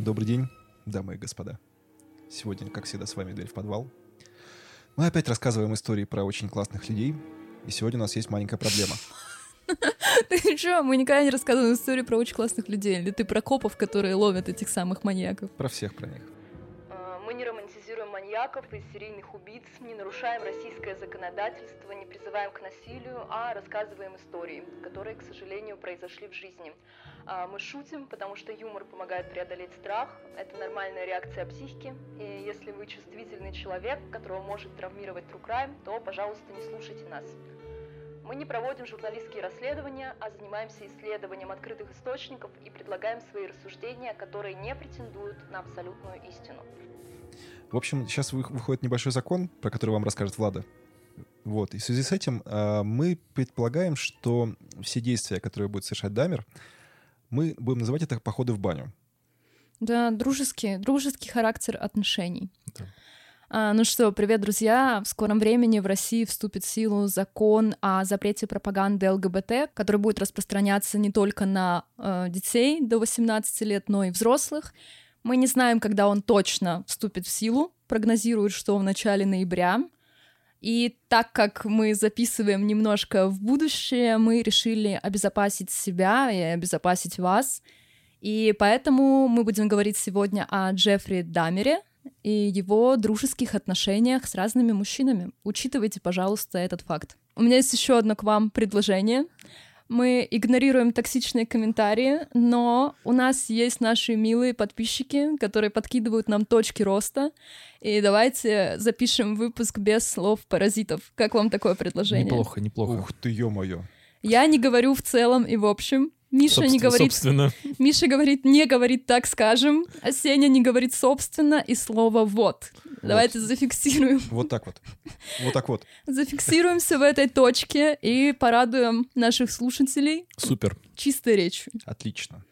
Добрый день, дамы и господа. Сегодня, как всегда, с вами «Дверь в подвал». Мы опять рассказываем истории про очень классных людей, и сегодня у нас есть маленькая проблема. Ты что, мы никогда не рассказываем истории про очень классных людей. Или ты про копов, которые ловят этих самых маньяков? Про всех про них. А, Мы не романтизируем маньяков и серийных убийц, не нарушаем российское законодательство, не призываем к насилию, а рассказываем истории, которые, к сожалению, произошли в жизни. А, Мы шутим, потому что юмор помогает преодолеть страх. Это нормальная реакция психики. И если вы чувствительный человек, которого может травмировать true crime, то, пожалуйста, не слушайте нас. Мы не проводим журналистские расследования, а занимаемся исследованием открытых источников и предлагаем свои рассуждения, которые не претендуют на абсолютную истину. В общем, сейчас вы- выходит небольшой закон, про который вам расскажет Влада. Вот. И в связи с этим а, мы предполагаем, что все действия, которые будет совершать Дамер, мы будем называть это походы в баню. Да, дружеский, дружеский характер отношений. Да. А, ну что, привет, друзья! В скором времени в России вступит в силу закон о запрете пропаганды ЛГБТ, который будет распространяться не только на э, детей до 18 лет, но и взрослых. Мы не знаем, когда он точно вступит в силу, прогнозируют, что в начале ноября. И так как мы записываем немножко в будущее, мы решили обезопасить себя и обезопасить вас. И поэтому мы будем говорить сегодня о Джеффри Дамере и его дружеских отношениях с разными мужчинами. Учитывайте, пожалуйста, этот факт. У меня есть еще одно к вам предложение. Мы игнорируем токсичные комментарии, но у нас есть наши милые подписчики, которые подкидывают нам точки роста. И давайте запишем выпуск без слов паразитов. Как вам такое предложение? Неплохо, неплохо. Ух ты, ё-моё. Я не говорю в целом и в общем. Миша не Собственно- говорит Собственно, Миша говорит, не говорит так скажем, а Сеня не говорит собственно и слово вот. Давайте зафиксируем. Вот так вот. Вот так вот. Зафиксируемся в этой точке и порадуем наших слушателей супер. чистой речью. Отлично.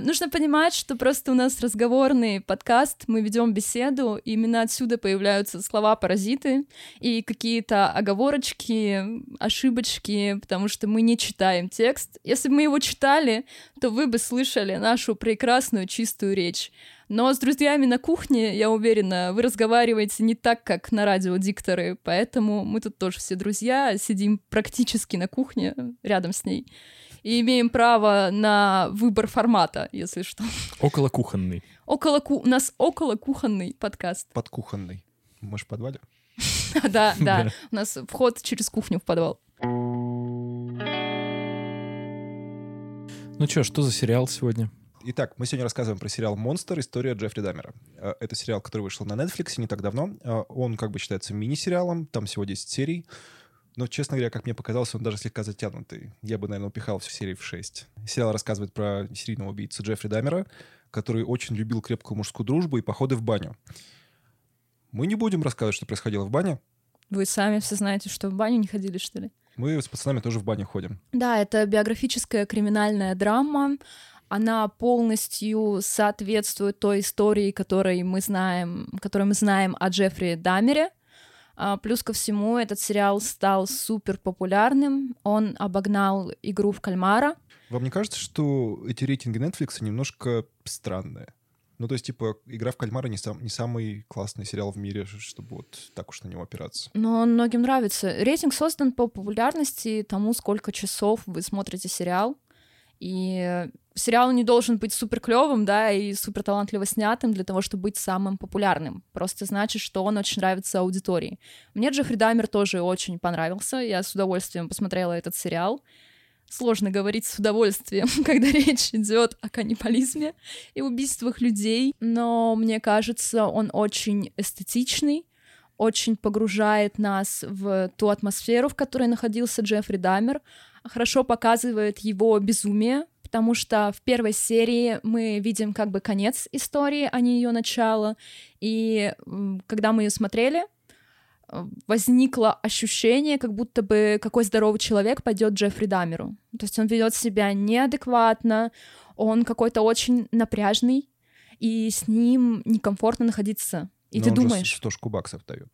Нужно понимать, что просто у нас разговорный подкаст, мы ведем беседу, и именно отсюда появляются слова-паразиты и какие-то оговорочки, ошибочки, потому что мы не читаем текст. Если бы мы его читали, то вы бы слышали нашу прекрасную чистую речь. Но с друзьями на кухне, я уверена, вы разговариваете не так, как на радиодикторы, поэтому мы тут тоже все друзья, сидим практически на кухне рядом с ней и имеем право на выбор формата, если что. Около кухонный. Около ку... У нас около кухонный подкаст. Подкухонный. Может, в подвале? Да, да. У нас вход через кухню в подвал. Ну чё, что за сериал сегодня? Итак, мы сегодня рассказываем про сериал «Монстр. История Джеффри Дамера». Э, Это сериал, который вышел на Netflix не так давно. Э, Он как бы считается мини-сериалом, там всего 10 серий. Но, честно говоря, как мне показалось, он даже слегка затянутый. Я бы, наверное, упихал всю серию в 6. Сериал рассказывает про серийного убийцу Джеффри Дамера, который очень любил крепкую мужскую дружбу и походы в баню. Мы не будем рассказывать, что происходило в бане. Вы сами все знаете, что в баню не ходили, что ли? Мы с пацанами тоже в баню ходим. Да, это биографическая криминальная драма. Она полностью соответствует той истории, которой мы знаем, которую мы знаем о Джеффри Дамере. А, Плюс ко всему, этот сериал стал супер популярным. Он обогнал игру в кальмара. Вам не кажется, что эти рейтинги Netflix немножко странные? Ну, то есть, типа, «Игра в кальмара» не, сам, не самый классный сериал в мире, чтобы вот так уж на него опираться. Но он многим нравится. Рейтинг создан по популярности тому, сколько часов вы смотрите сериал. И сериал не должен быть супер клевым, да, и супер талантливо снятым для того, чтобы быть самым популярным. Просто значит, что он очень нравится аудитории. Мне Джеффри Даймер тоже очень понравился. Я с удовольствием посмотрела этот сериал. Сложно говорить с удовольствием, когда речь идет о каннибализме и убийствах людей, но мне кажется, он очень эстетичный, очень погружает нас в ту атмосферу, в которой находился Джеффри Даймер, хорошо показывает его безумие, потому что в первой серии мы видим как бы конец истории, а не ее начало. И когда мы ее смотрели, э, возникло ощущение, как будто бы какой здоровый человек пойдет Джеффри Дамеру. То есть он ведет себя неадекватно, он какой-то очень напряжный, и с ним некомфортно находиться. И Но ты он же думаешь, стошку баксов дает.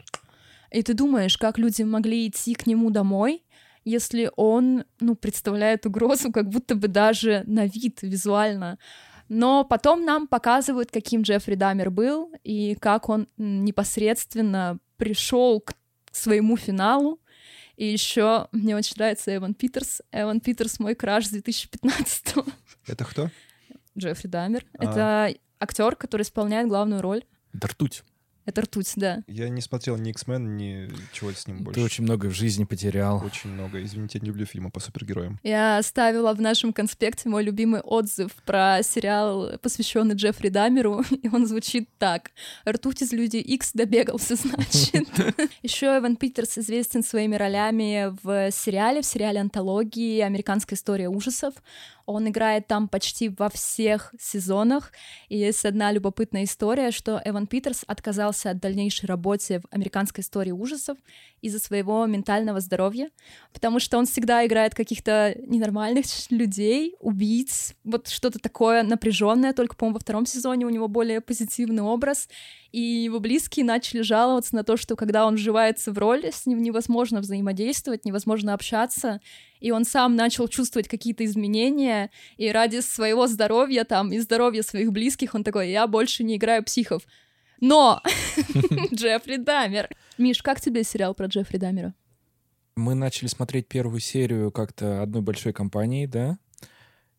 и ты думаешь, как люди могли идти к нему домой, если он, ну, представляет угрозу, как будто бы даже на вид, визуально. Но потом нам показывают, каким Джеффри Дамер был и как он непосредственно пришел к своему финалу. И еще мне очень нравится Эван Питерс. Эван Питерс мой краш с 2015 Это кто? Джеффри Дамер. А. Это актер, который исполняет главную роль. Ртуть. Это ртуть, да. Я не смотрел ни X-Men, ни чего с ним больше. Ты очень много в жизни потерял. Очень много. Извините, я не люблю фильмы по супергероям. Я оставила в нашем конспекте мой любимый отзыв про сериал, посвященный Джеффри Дамеру, и он звучит так. Ртуть из Люди Икс добегался, значит. Еще Эван Питерс известен своими ролями в сериале, в сериале антологии «Американская история ужасов». Он играет там почти во всех сезонах. И есть одна любопытная история, что Эван Питерс отказался от дальнейшей работы в американской истории ужасов из-за своего ментального здоровья, потому что он всегда играет каких-то ненормальных людей, убийц, вот что-то такое напряженное. Только, по-моему, во втором сезоне у него более позитивный образ. И его близкие начали жаловаться на то, что когда он вживается в роль, с ним невозможно взаимодействовать, невозможно общаться, и он сам начал чувствовать какие-то изменения, и ради своего здоровья там и здоровья своих близких он такой, я больше не играю психов. Но Джеффри Дамер. Миш, как тебе сериал про Джеффри Дамера? Мы начали смотреть первую серию как-то одной большой компании, да?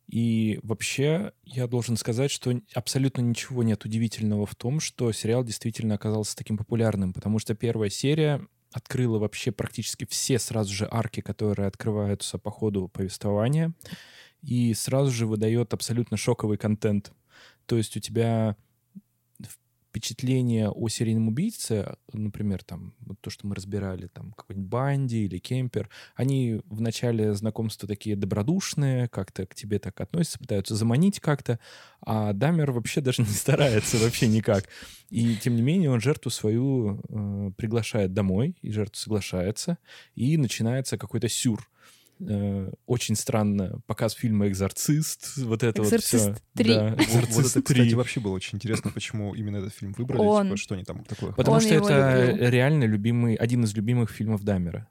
И вообще я должен сказать, что абсолютно ничего нет удивительного в том, что сериал действительно оказался таким популярным, потому что первая серия открыла вообще практически все сразу же арки, которые открываются по ходу повествования, и сразу же выдает абсолютно шоковый контент. То есть у тебя впечатление о серийном убийце, например, там, вот то, что мы разбирали, там, какой-нибудь Банди или Кемпер, они в начале знакомства такие добродушные, как-то к тебе так относятся, пытаются заманить как-то, а Дамер вообще даже не старается вообще никак. И, тем не менее, он жертву свою э, приглашает домой, и жертва соглашается, и начинается какой-то сюр э, очень странно показ фильма «Экзорцист», вот это «Экзорцист вот все. 3». Да, Вот, вот «Экзорцист это, 3». кстати, вообще было очень интересно, почему именно этот фильм выбрали, Он- типа, что они там такое. Потому Он что это любил. реально любимый, один из любимых фильмов Дамера.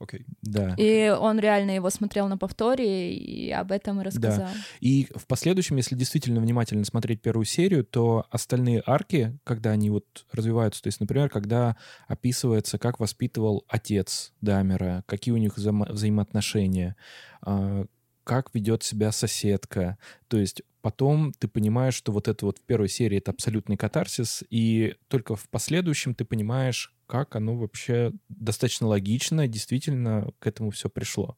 Окей. Да. И он реально его смотрел на повторе и об этом и рассказал. И в последующем, если действительно внимательно смотреть первую серию, то остальные арки, когда они вот развиваются, то есть, например, когда описывается, как воспитывал отец Дамера, какие у них взаимо- взаимоотношения, а, как ведет себя соседка. То есть потом ты понимаешь, что вот это вот в первой серии это абсолютный катарсис, и только в последующем ты понимаешь, как оно вообще достаточно логично, действительно к этому все пришло.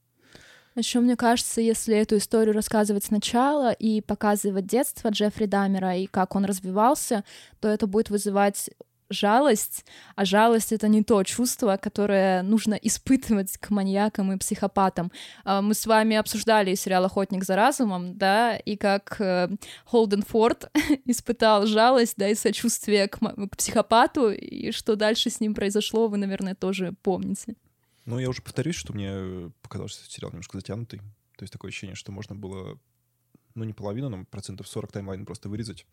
Еще мне кажется, если эту историю рассказывать сначала и показывать детство Джеффри Дамера и как он развивался, то это будет вызывать жалость, а жалость — это не то чувство, которое нужно испытывать к маньякам и психопатам. А, Мы с вами обсуждали сериал «Охотник за разумом», да, и как э, Холден Форд испытал жалость, да, и сочувствие к, к психопату, и что дальше с ним произошло, вы, наверное, тоже помните. Ну, я уже повторюсь, что мне э, показалось, что сериал немножко затянутый. То есть такое ощущение, что можно было, ну, не половину, но процентов 40 таймлайн просто вырезать,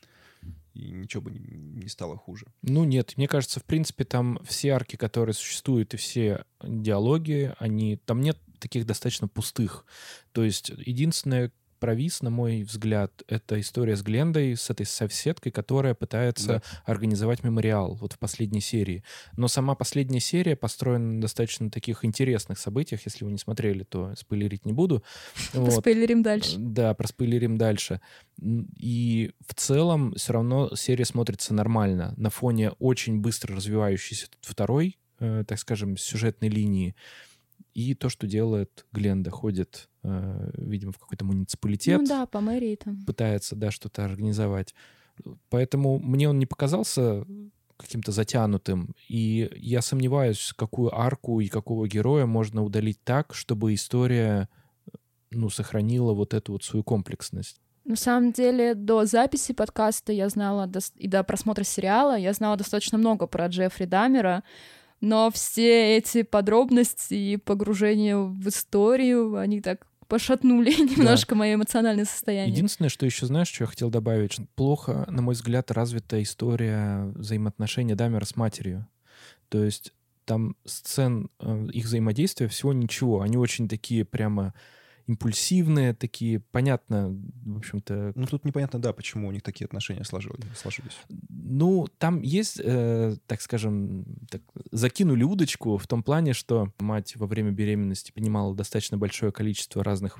и ничего бы не, стало хуже. Ну нет, мне кажется, в принципе, там все арки, которые существуют, и все диалоги, они там нет таких достаточно пустых. То есть единственное провис, на мой взгляд, это история с Глендой, с этой соседкой, которая пытается организовать мемориал вот в последней серии. Но сама последняя серия построена на достаточно таких интересных событиях. Если вы не смотрели, то спойлерить не буду. Вот. Спойлерим дальше. Да, проспойлерим дальше. И в целом все равно серия смотрится нормально на фоне очень быстро развивающейся второй, э, так скажем, сюжетной линии. И то, что делает Гленда, ходит, э, видимо, в какой-то муниципалитет, Ну да, по мэрии там. пытается, да, что-то организовать. Поэтому мне он не показался каким-то затянутым, и я сомневаюсь, какую арку и какого героя можно удалить так, чтобы история ну, сохранила вот эту вот свою комплексность. На самом деле, до записи подкаста я знала, и до просмотра сериала, я знала достаточно много про Джеффри Дамера, но все эти подробности и погружение в историю, они так пошатнули немножко мое эмоциональное состояние. Единственное, что еще знаешь, что я хотел добавить, плохо, на мой взгляд, развита история взаимоотношения Дамера с матерью. То есть там сцен э, их взаимодействия всего ничего. Они очень такие прямо импульсивные, такие, понятно, в общем-то... Ну, тут непонятно, да, почему у них такие отношения сложились. сложились. Ну, там есть, э, так скажем, так, закинули удочку в том плане, что мать во время беременности принимала достаточно большое количество разных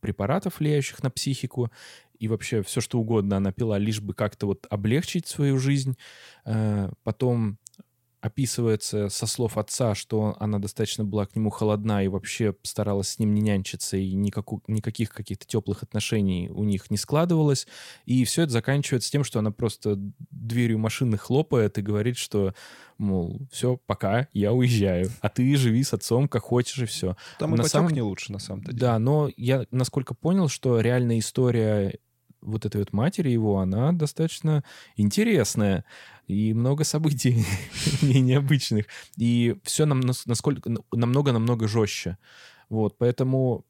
препаратов, влияющих на психику, и вообще все что угодно она пила, лишь бы как-то вот облегчить свою жизнь. Э, потом описывается со слов отца, что она достаточно была к нему холодна и вообще старалась с ним не нянчиться, и никаку, никаких каких-то теплых отношений у них не складывалось. И все это заканчивается тем, что она просто дверью машины хлопает и говорит, что, мол, все, пока, я уезжаю, а ты живи с отцом как хочешь и все. Там и самом... не лучше, на самом-то деле. Да, но я насколько понял, что реальная история вот этой вот матери его, она достаточно интересная и много событий необычных. И все нам насколько намного-намного жестче. Вот, поэтому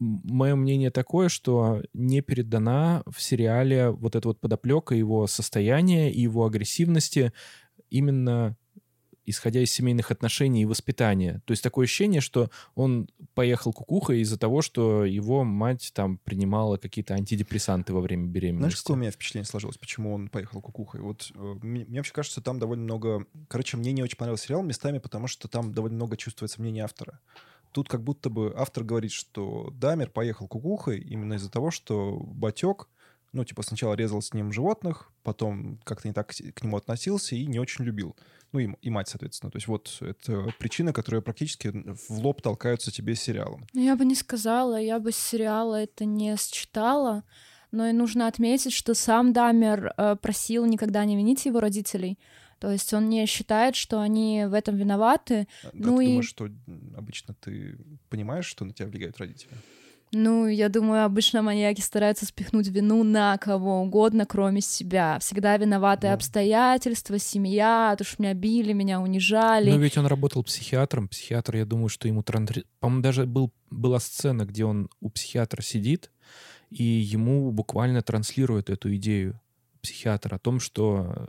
мое мнение такое, что не передана в сериале вот эта вот подоплека его состояния и его агрессивности именно исходя из семейных отношений и воспитания. То есть такое ощущение, что он поехал кукухой из-за того, что его мать там принимала какие-то антидепрессанты во время беременности. Знаешь, какое у меня впечатление сложилось, почему он поехал кукухой? Вот э, мне, мне вообще кажется, там довольно много... Короче, мне не очень понравился сериал местами, потому что там довольно много чувствуется мнение автора. Тут как будто бы автор говорит, что Дамер поехал кукухой именно из-за того, что Батек ну, типа, сначала резал с ним животных, потом как-то не так к нему относился и не очень любил ну и, и мать, соответственно. То есть вот это причина, которая практически в лоб толкаются тебе сериалом. Ну, я бы не сказала, я бы сериала это не считала, но и нужно отметить, что сам Дамер э, просил никогда не винить его родителей. То есть он не считает, что они в этом виноваты. А, ну ты и... думаешь, что обычно ты понимаешь, что на тебя влияют родители? Ну, я думаю, обычно маньяки стараются спихнуть вину на кого угодно, кроме себя. Всегда виноваты да. обстоятельства, семья, то, что меня били, меня унижали. Ну, ведь он работал психиатром. Психиатр, я думаю, что ему... По-моему, даже был, была сцена, где он у психиатра сидит, и ему буквально транслируют эту идею психиатра о том, что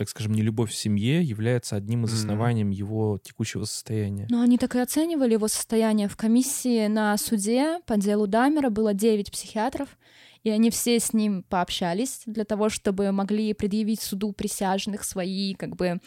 так скажем, нелюбовь в семье является одним из оснований mm-hmm. его текущего состояния. Но они так и оценивали его состояние. В комиссии на суде по делу Дамера было 9 психиатров, и они все с ним пообщались для того, чтобы могли предъявить суду присяжных свои, как бы,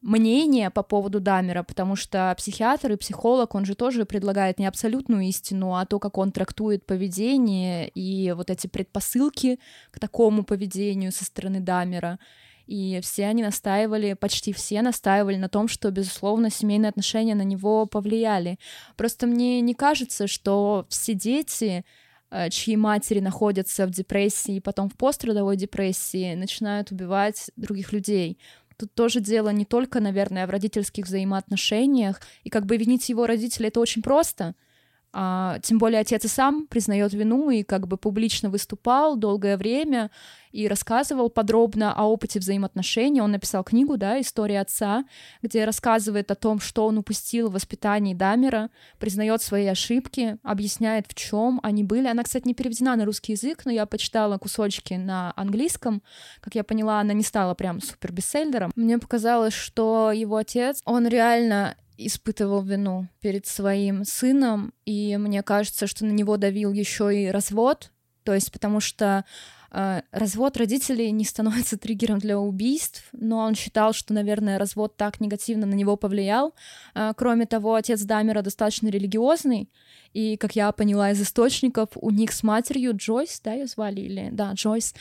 мнения по поводу Дамера, потому что психиатр и психолог, он же тоже предлагает не абсолютную истину, а то, как он трактует поведение и вот эти предпосылки к такому поведению со стороны Дамера. И все они настаивали, почти все настаивали на том, что, безусловно, семейные отношения на него повлияли. Просто мне не кажется, что все дети, э, чьи матери находятся в депрессии и потом в пострадовой депрессии, начинают убивать других людей. Тут тоже дело не только, наверное, в родительских взаимоотношениях, и как бы винить его родителей это очень просто — а, тем более отец и сам признает вину и как бы публично выступал долгое время и рассказывал подробно о опыте взаимоотношений. Он написал книгу, да, «История отца», где рассказывает о том, что он упустил в воспитании Дамера, признает свои ошибки, объясняет, в чем они были. Она, кстати, не переведена на русский язык, но я почитала кусочки на английском. Как я поняла, она не стала прям супер бестселлером. Мне показалось, что его отец, он реально испытывал вину перед своим сыном, и мне кажется, что на него давил еще и развод, то есть потому что э, развод родителей не становится триггером для убийств, но он считал, что, наверное, развод так негативно на него повлиял. Э, кроме того, отец Дамера достаточно религиозный, и, как я поняла из источников, у них с матерью Джойс, да, ее звали, или, да, Джойс,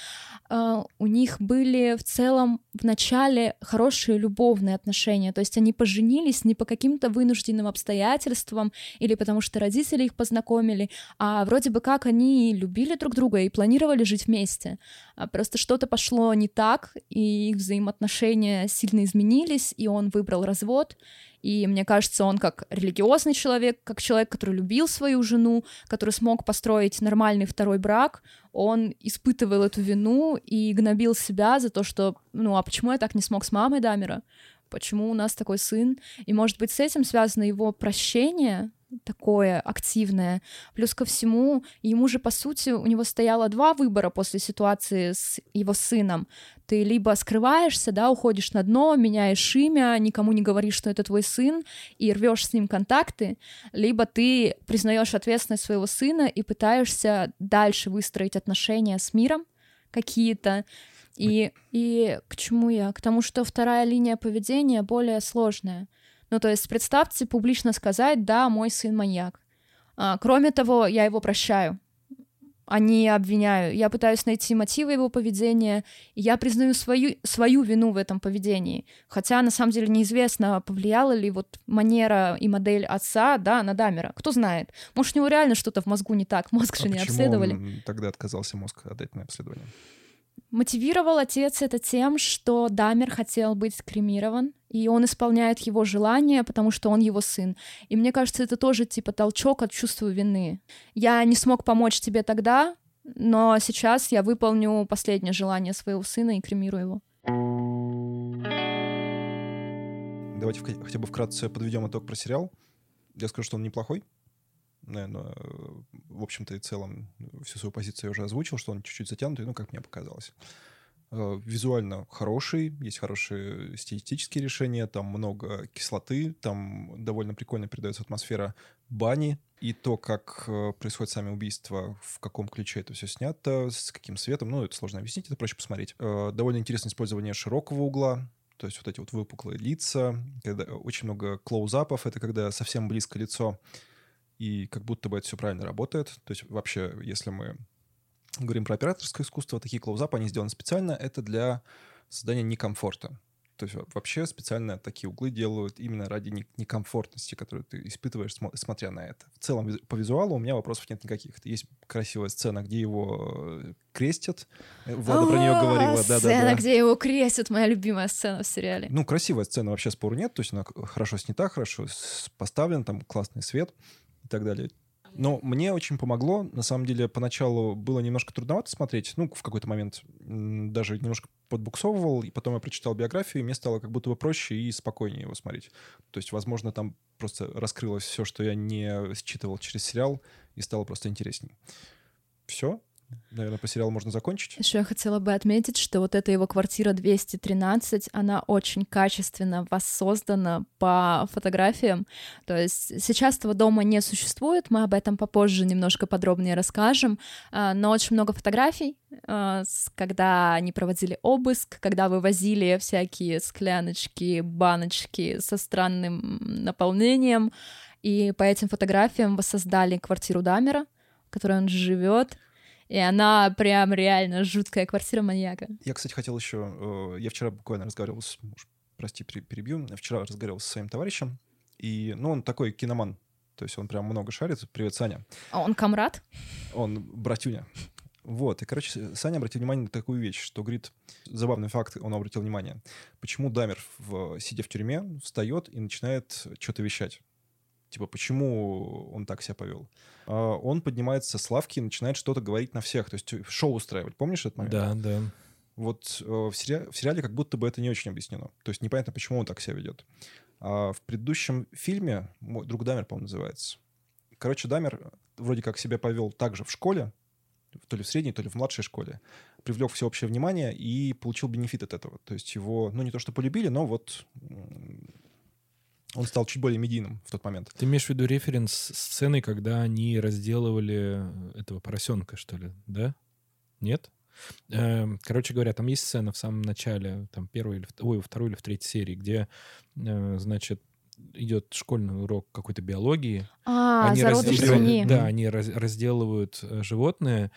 э, у них были в целом в начале хорошие любовные отношения, то есть они поженились не по каким-то вынужденным обстоятельствам или потому что родители их познакомили, а вроде бы как они любили друг друга и планировали жить вместе. А просто что-то пошло не так, и их взаимоотношения сильно изменились, и он выбрал развод, и мне кажется, он как религиозный человек, как человек, который любил свою жену, который смог построить нормальный второй брак, он испытывал эту вину и гнобил себя за то, что, ну, а почему я так не смог с мамой Дамера? Почему у нас такой сын? И, может быть, с этим связано его прощение такое активное. Плюс ко всему, ему же, по сути, у него стояло два выбора после ситуации с его сыном. Ты либо скрываешься, да, уходишь на дно, меняешь имя, никому не говоришь, что это твой сын, и рвешь с ним контакты, либо ты признаешь ответственность своего сына и пытаешься дальше выстроить отношения с миром какие-то. И, и к чему я? К тому, что вторая линия поведения более сложная. Ну, то есть представьте публично сказать, да, мой сын маньяк. А, кроме того, я его прощаю, а не обвиняю. Я пытаюсь найти мотивы его поведения, и я признаю свою, свою вину в этом поведении. Хотя, на самом деле, неизвестно, повлияла ли вот манера и модель отца, да, на Дамера. Кто знает. Может, у него реально что-то в мозгу не так, мозг А же не обследовали. он тогда отказался мозг отдать на обследование? Мотивировал отец это тем, что Дамер хотел быть кремирован, и он исполняет его желание, потому что он его сын. И мне кажется, это тоже типа толчок от чувства вины. Я не смог помочь тебе тогда, но сейчас я выполню последнее желание своего сына и кремирую его. Давайте хотя бы вкратце подведем итог про сериал. Я скажу, что он неплохой. Наверное, в общем-то и целом всю свою позицию я уже озвучил, что он чуть-чуть затянутый, ну, как мне показалось. Э, Визуально хороший, есть хорошие стилистические решения, там много кислоты, там довольно прикольно передается атмосфера бани, и то, как э, происходят сами убийства, в каком ключе это все снято, с каким светом, ну, это сложно объяснить, это проще посмотреть. Э, Довольно интересное использование широкого угла, то есть вот эти вот выпуклые лица, когда очень много клоузапов, это когда совсем близко лицо, и как будто бы это все правильно работает. То есть вообще, если мы говорим про операторское искусство, такие клоузапы, они сделаны специально, это для создания некомфорта. То есть во- вообще специально такие углы делают именно ради не- некомфортности, которую ты испытываешь, смо- смотря на это. В целом, по визуалу у меня вопросов нет никаких. Есть красивая сцена, где его э, крестят. Э, Влада про нее говорила. Сцена, Да-да-да. где его крестят, моя любимая сцена в сериале. Ну, красивая сцена, вообще спору нет. То есть она хорошо снята, хорошо поставлена, там классный свет и так далее. Но мне очень помогло. На самом деле, поначалу было немножко трудновато смотреть. Ну, в какой-то момент даже немножко подбуксовывал. И потом я прочитал биографию, и мне стало как будто бы проще и спокойнее его смотреть. То есть, возможно, там просто раскрылось все, что я не считывал через сериал, и стало просто интересней. Все. Наверное, по сериалу можно закончить. Еще я хотела бы отметить, что вот эта его квартира 213, она очень качественно воссоздана по фотографиям. То есть сейчас этого дома не существует, мы об этом попозже немножко подробнее расскажем, а, но очень много фотографий, а, когда они проводили обыск, когда вывозили всякие скляночки, баночки со странным наполнением, и по этим фотографиям воссоздали квартиру Дамера, в которой он живет. И она прям реально жуткая квартира маньяка. Я, кстати, хотел еще... э, Я вчера буквально разговаривал с... Прости, пере- перебью. Я Вчера разговаривал со своим товарищем. И, ну, он такой киноман. То есть он прям много шарит. Привет, Саня. А он камрад? Он братюня. Вот, и, короче, Саня обратил внимание на такую вещь, что, говорит, забавный факт, он обратил внимание, почему Дамер, в, сидя в тюрьме, встает и начинает что-то вещать. Типа, почему он так себя повел? А, Он поднимается с лавки и начинает что-то говорить на всех, то есть шоу устраивать. Помнишь этот момент? Да, да. Вот э, в, сериале, в сериале как будто бы это не очень объяснено. То есть непонятно, почему он так себя ведет. А в предыдущем фильме, мой друг Дамер, по-моему, называется. Короче, Дамер вроде как себя повел также в школе, то ли в средней, то ли в младшей школе, привлек всеобщее внимание и получил бенефит от этого. То есть его, ну не то что полюбили, но вот он стал чуть более медийным в тот момент. Ты имеешь в виду референс сцены, когда они разделывали этого поросенка, что ли, да? Нет? Эм, Короче говоря, там есть сцена в самом начале, там первой или ой, во второй или в третьей серии, где, э, значит, идет школьный урок какой-то биологии. А, они свиньи. Да, они раз- разделывают э, животное,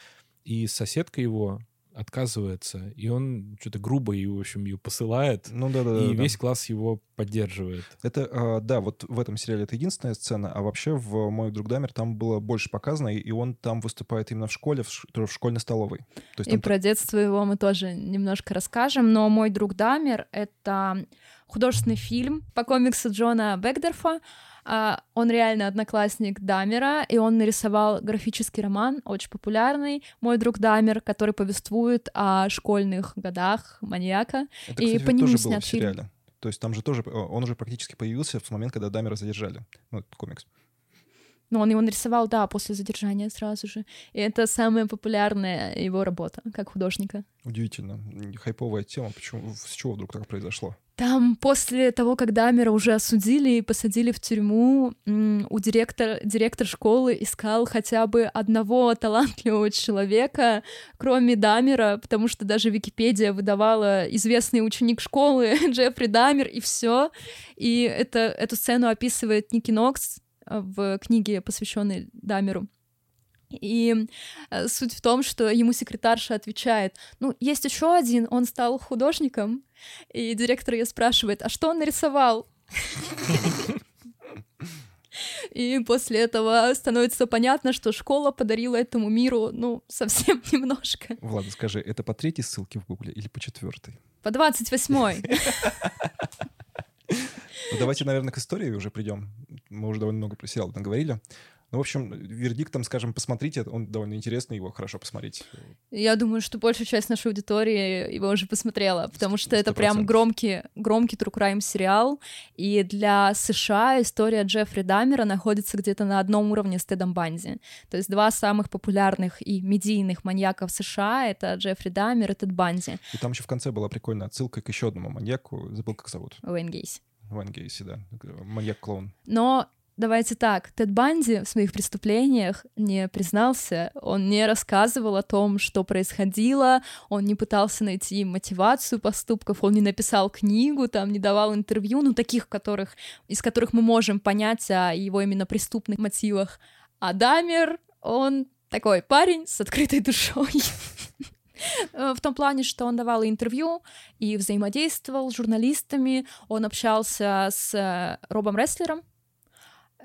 и соседка его отказывается, и он что-то грубо, и, в общем, ее посылает, Ну да, да, и весь класс его поддерживает. Это, э, да, вот в этом сериале это единственная сцена, а вообще в «Мой друг Дамер» там было больше показано, и- он там выступает именно в школе, в, школьной столовой. То есть И там про детство его мы тоже немножко расскажем, но «Мой друг Дамер» — это художественный фильм по комиксу Джона Бекдерфа. А, Он реально одноклассник Дамера, и он нарисовал графический роман, очень популярный, «Мой друг Дамер», который повествует о школьных годах маньяка. это, и кстати, по нему снят фильм. То есть там же тоже, он уже практически появился в момент, когда Дамера задержали. Ну, комикс. Но он его нарисовал, да, после задержания сразу же. И это самая популярная его работа как художника. Удивительно. Хайповая тема. Почему, с чего вдруг так произошло? Там после того, как Дамера уже осудили и посадили в тюрьму, у директора, директор школы искал хотя бы одного талантливого человека, кроме Дамера, потому что даже Википедия выдавала известный ученик школы Джеффри Дамер, и все. И это, эту сцену описывает Ники Нокс в книге, посвященной Дамеру. И э, суть в том, что ему секретарша отвечает, ну, есть еще один, он стал художником, и директор ее спрашивает, а что он нарисовал? И после этого становится понятно, что школа подарила этому миру, ну, совсем немножко. Влад, скажи, это по третьей ссылке в Гугле или по четвертой? По двадцать восьмой. Ну, давайте, наверное, к истории уже придем. Мы уже довольно много про сериал наговорили. Ну, в общем, вердиктом, скажем, посмотрите, он довольно интересный, его хорошо посмотреть. Я думаю, что большая часть нашей аудитории его уже посмотрела, потому что 100%. это прям громкий, громкий true crime сериал, и для США история Джеффри Даммера находится где-то на одном уровне с Тедом Банди. То есть два самых популярных и медийных маньяков США — это Джеффри Даммер и Тед Банди. И там еще в конце была прикольная отсылка к еще одному маньяку, забыл, как зовут. Уэйн Гейси. Уэйн Гейси, да, маньяк-клоун. Но Давайте так, Тед Банди в своих преступлениях не признался, он не рассказывал о том, что происходило, он не пытался найти мотивацию поступков, он не написал книгу, там, не давал интервью, ну, таких, которых, из которых мы можем понять о его именно преступных мотивах. А Дамер, он такой парень с открытой душой. В том плане, что он давал интервью и взаимодействовал с журналистами, он общался с э, Робом Рестлером,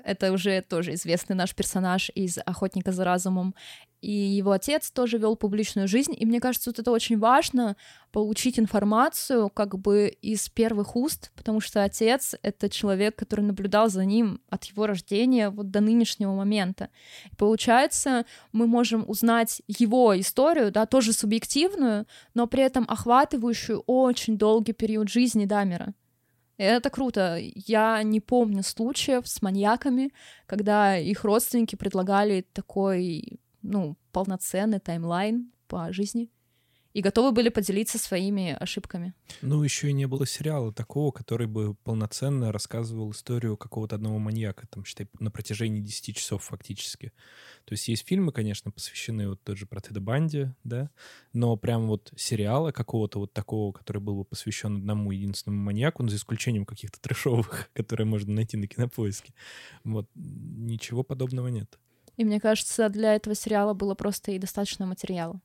это уже тоже известный наш персонаж из «Охотника за разумом». И его отец тоже вел публичную жизнь. И мне кажется, вот это очень важно получить информацию как бы из первых уст, потому что отец — это человек, который наблюдал за ним от его рождения вот до нынешнего момента. И получается, мы можем узнать его историю, да, тоже субъективную, но при этом охватывающую очень долгий период жизни Дамера. Это круто. Я не помню случаев с маньяками, когда их родственники предлагали такой, ну, полноценный таймлайн по жизни и готовы были поделиться своими ошибками. Ну, еще и не было сериала такого, который бы полноценно рассказывал историю какого-то одного маньяка, там, считай, на протяжении 10 часов фактически. То есть есть фильмы, конечно, посвященные вот тот же про Теда Банди, да, но прям вот сериала какого-то вот такого, который был бы посвящен одному единственному маньяку, ну, за исключением каких-то трешовых, которые можно найти на кинопоиске, вот, ничего подобного нет. И мне кажется, для этого сериала было просто и достаточно материала.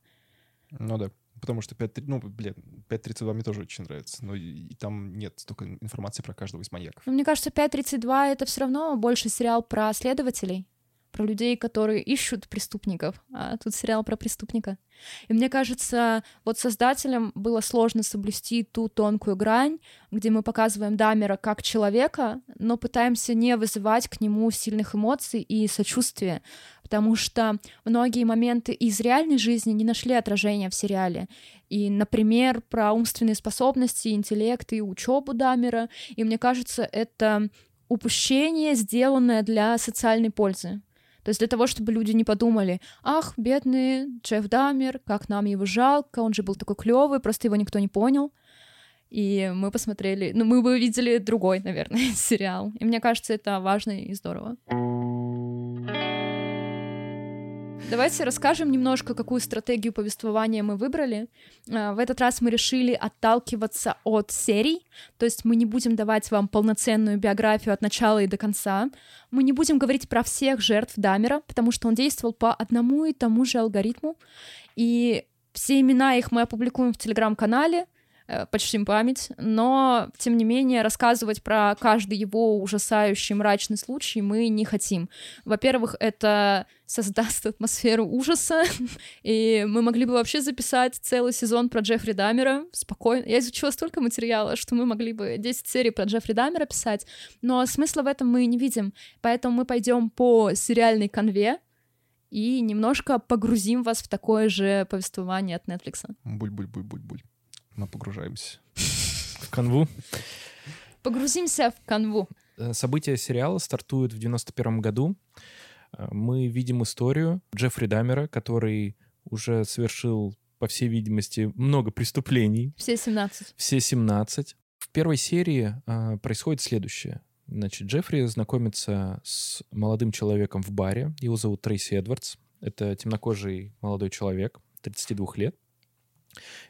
Ну да потому что 5, ну, блин, 5.32 мне тоже очень нравится, но и, и там нет столько информации про каждого из маньяков. Мне кажется, 5.32 — это все равно больше сериал про следователей, про людей, которые ищут преступников, а тут сериал про преступника. И мне кажется, вот создателям было сложно соблюсти ту тонкую грань, где мы показываем Дамера как человека, но пытаемся не вызывать к нему сильных эмоций и сочувствия, потому что многие моменты из реальной жизни не нашли отражения в сериале. И, например, про умственные способности, интеллект и учебу Дамера. И мне кажется, это упущение, сделанное для социальной пользы. То есть для того, чтобы люди не подумали, ах, бедный Джефф Дамер, как нам его жалко, он же был такой клевый, просто его никто не понял. И мы посмотрели, ну, мы бы увидели другой, наверное, сериал. И мне кажется, это важно и здорово. Давайте расскажем немножко, какую стратегию повествования мы выбрали. А, в этот раз мы решили отталкиваться от серий, то есть мы не будем давать вам полноценную биографию от начала и до конца. Мы не будем говорить про всех жертв Дамера, потому что он действовал по одному и тому же алгоритму. И все имена их мы опубликуем в телеграм-канале, Э, почтим память, но, тем не менее, рассказывать про каждый его ужасающий мрачный случай мы не хотим. Во-первых, это создаст атмосферу ужаса, и мы могли бы вообще записать целый сезон про Джеффри Дамера спокойно. Я изучила столько материала, что мы могли бы 10 серий про Джеффри Дамера писать, но смысла в этом мы не видим, поэтому мы пойдем по сериальной конве, и немножко погрузим вас в такое же повествование от Netflix. Буль-буль-буль-буль-буль мы погружаемся. В канву. Погрузимся в канву. Э, события сериала стартуют в 91 году. мы видим историю Джеффри Дамера, который уже совершил, по всей видимости, много преступлений. Все 17. Все 17. В первой серии э, происходит следующее. Значит, Джеффри знакомится с молодым человеком в баре. Его зовут Трейси Эдвардс. Это темнокожий молодой человек, 32 лет.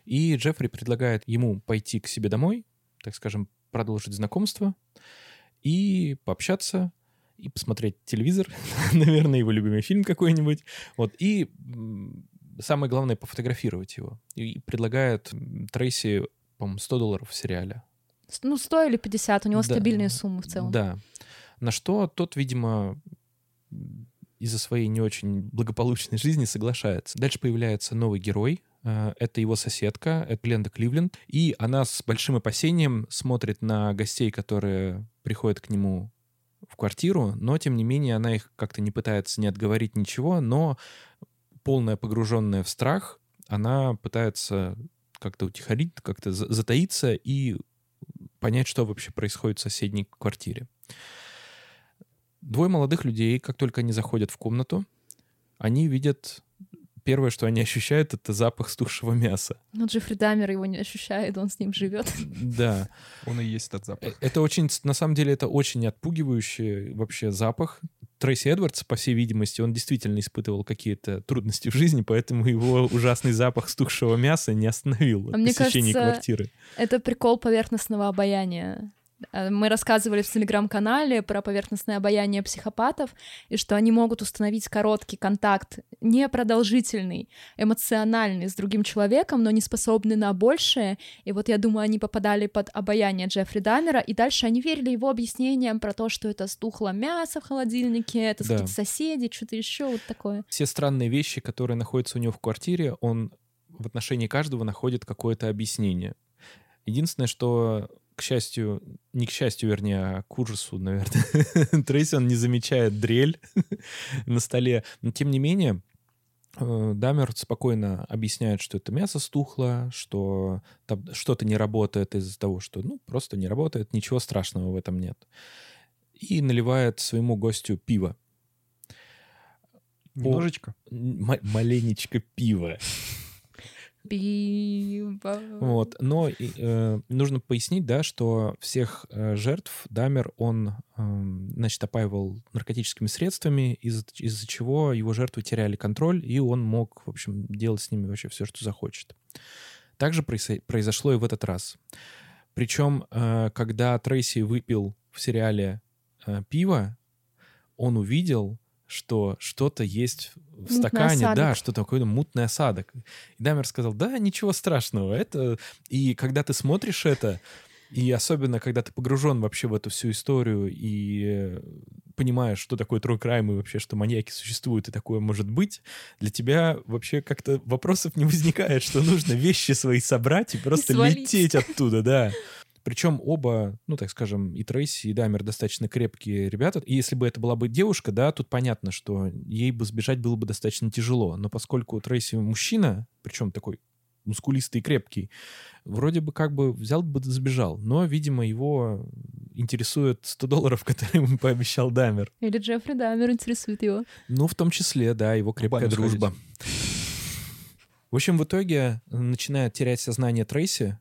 И Джеффри предлагает ему пойти к себе домой, так скажем, продолжить знакомство и пообщаться, и посмотреть телевизор, наверное, его любимый фильм какой-нибудь. Вот, и самое главное, пофотографировать его. И предлагает Трейси, по-моему, 100 долларов в сериале. Ну, 100 или 50, у него да, стабильные суммы в целом. Да. На что тот, видимо, из-за своей не очень благополучной жизни соглашается. Дальше появляется новый герой, это его соседка, это Гленда Кливленд, и она с большим опасением смотрит на гостей, которые приходят к нему в квартиру, но, тем не менее, она их как-то не пытается не отговорить ничего, но полная погруженная в страх, она пытается как-то утихарить, как-то затаиться и понять, что вообще происходит в соседней квартире. Двое молодых людей, как только они заходят в комнату, они видят первое, что они ощущают, это запах стухшего мяса. Но Джеффри Дамер его не ощущает, он с ним живет. Да. Он и есть этот запах. Э, это очень, на самом деле, это очень отпугивающий вообще запах. Трейси Эдвардс, по всей видимости, он действительно испытывал какие-то трудности в жизни, поэтому его ужасный запах стухшего мяса не остановил а посещение кажется, квартиры. Это прикол поверхностного обаяния. Э, мы рассказывали в телеграм-канале про поверхностное обаяние психопатов, и что они могут установить короткий контакт, непродолжительный, эмоциональный с другим человеком, но не способны на большее. И вот я думаю, они попадали под обаяние Джеффри Дамера, и дальше они верили его объяснениям про то, что это стухло мясо в холодильнике, это да. соседи, что-то еще вот такое. Все странные вещи, которые находятся у него в квартире, он в отношении каждого находит какое-то объяснение. Единственное, что к счастью, не к счастью, вернее, а к ужасу, наверное, Трейси, он не замечает дрель на столе. Но, тем не менее, э, Дамер спокойно объясняет, что это мясо стухло, что там что-то не работает из-за того, что, ну, просто не работает, ничего страшного в этом нет. И наливает своему гостю пиво. Немножечко? М- маленечко пива. Пиво. Вот. Но э, нужно пояснить, да, что всех э, жертв Дамер, он, э, значит, опаивал наркотическими средствами, из-за, из-за чего его жертвы теряли контроль, и он мог, в общем, делать с ними вообще все, что захочет. Также произошло и в этот раз. Причем, э, когда Трейси выпил в сериале э, пиво, он увидел, что что-то есть в мутный стакане, осадок. да, что такое мутный осадок. И Дамер сказал, да, ничего страшного, это... И когда ты смотришь это, и особенно, когда ты погружен вообще в эту всю историю и понимаешь, что такое true crime и вообще, что маньяки существуют и такое может быть, для тебя вообще как-то вопросов не возникает, что нужно вещи свои собрать и просто и лететь оттуда, да. Причем оба, ну, так скажем, и Трейси, и Дамер достаточно крепкие ребята. И если бы это была бы девушка, да, тут понятно, что ей бы сбежать было бы достаточно тяжело. Но поскольку Трейси мужчина, причем такой мускулистый и крепкий, вроде бы как бы взял бы сбежал. Но, видимо, его интересует 100 долларов, которые ему пообещал Дамер. Или Джеффри Дамер интересует его. Ну, в том числе, да, его крепкая дружба. Сходить. В общем, в итоге начинает терять сознание Трейси,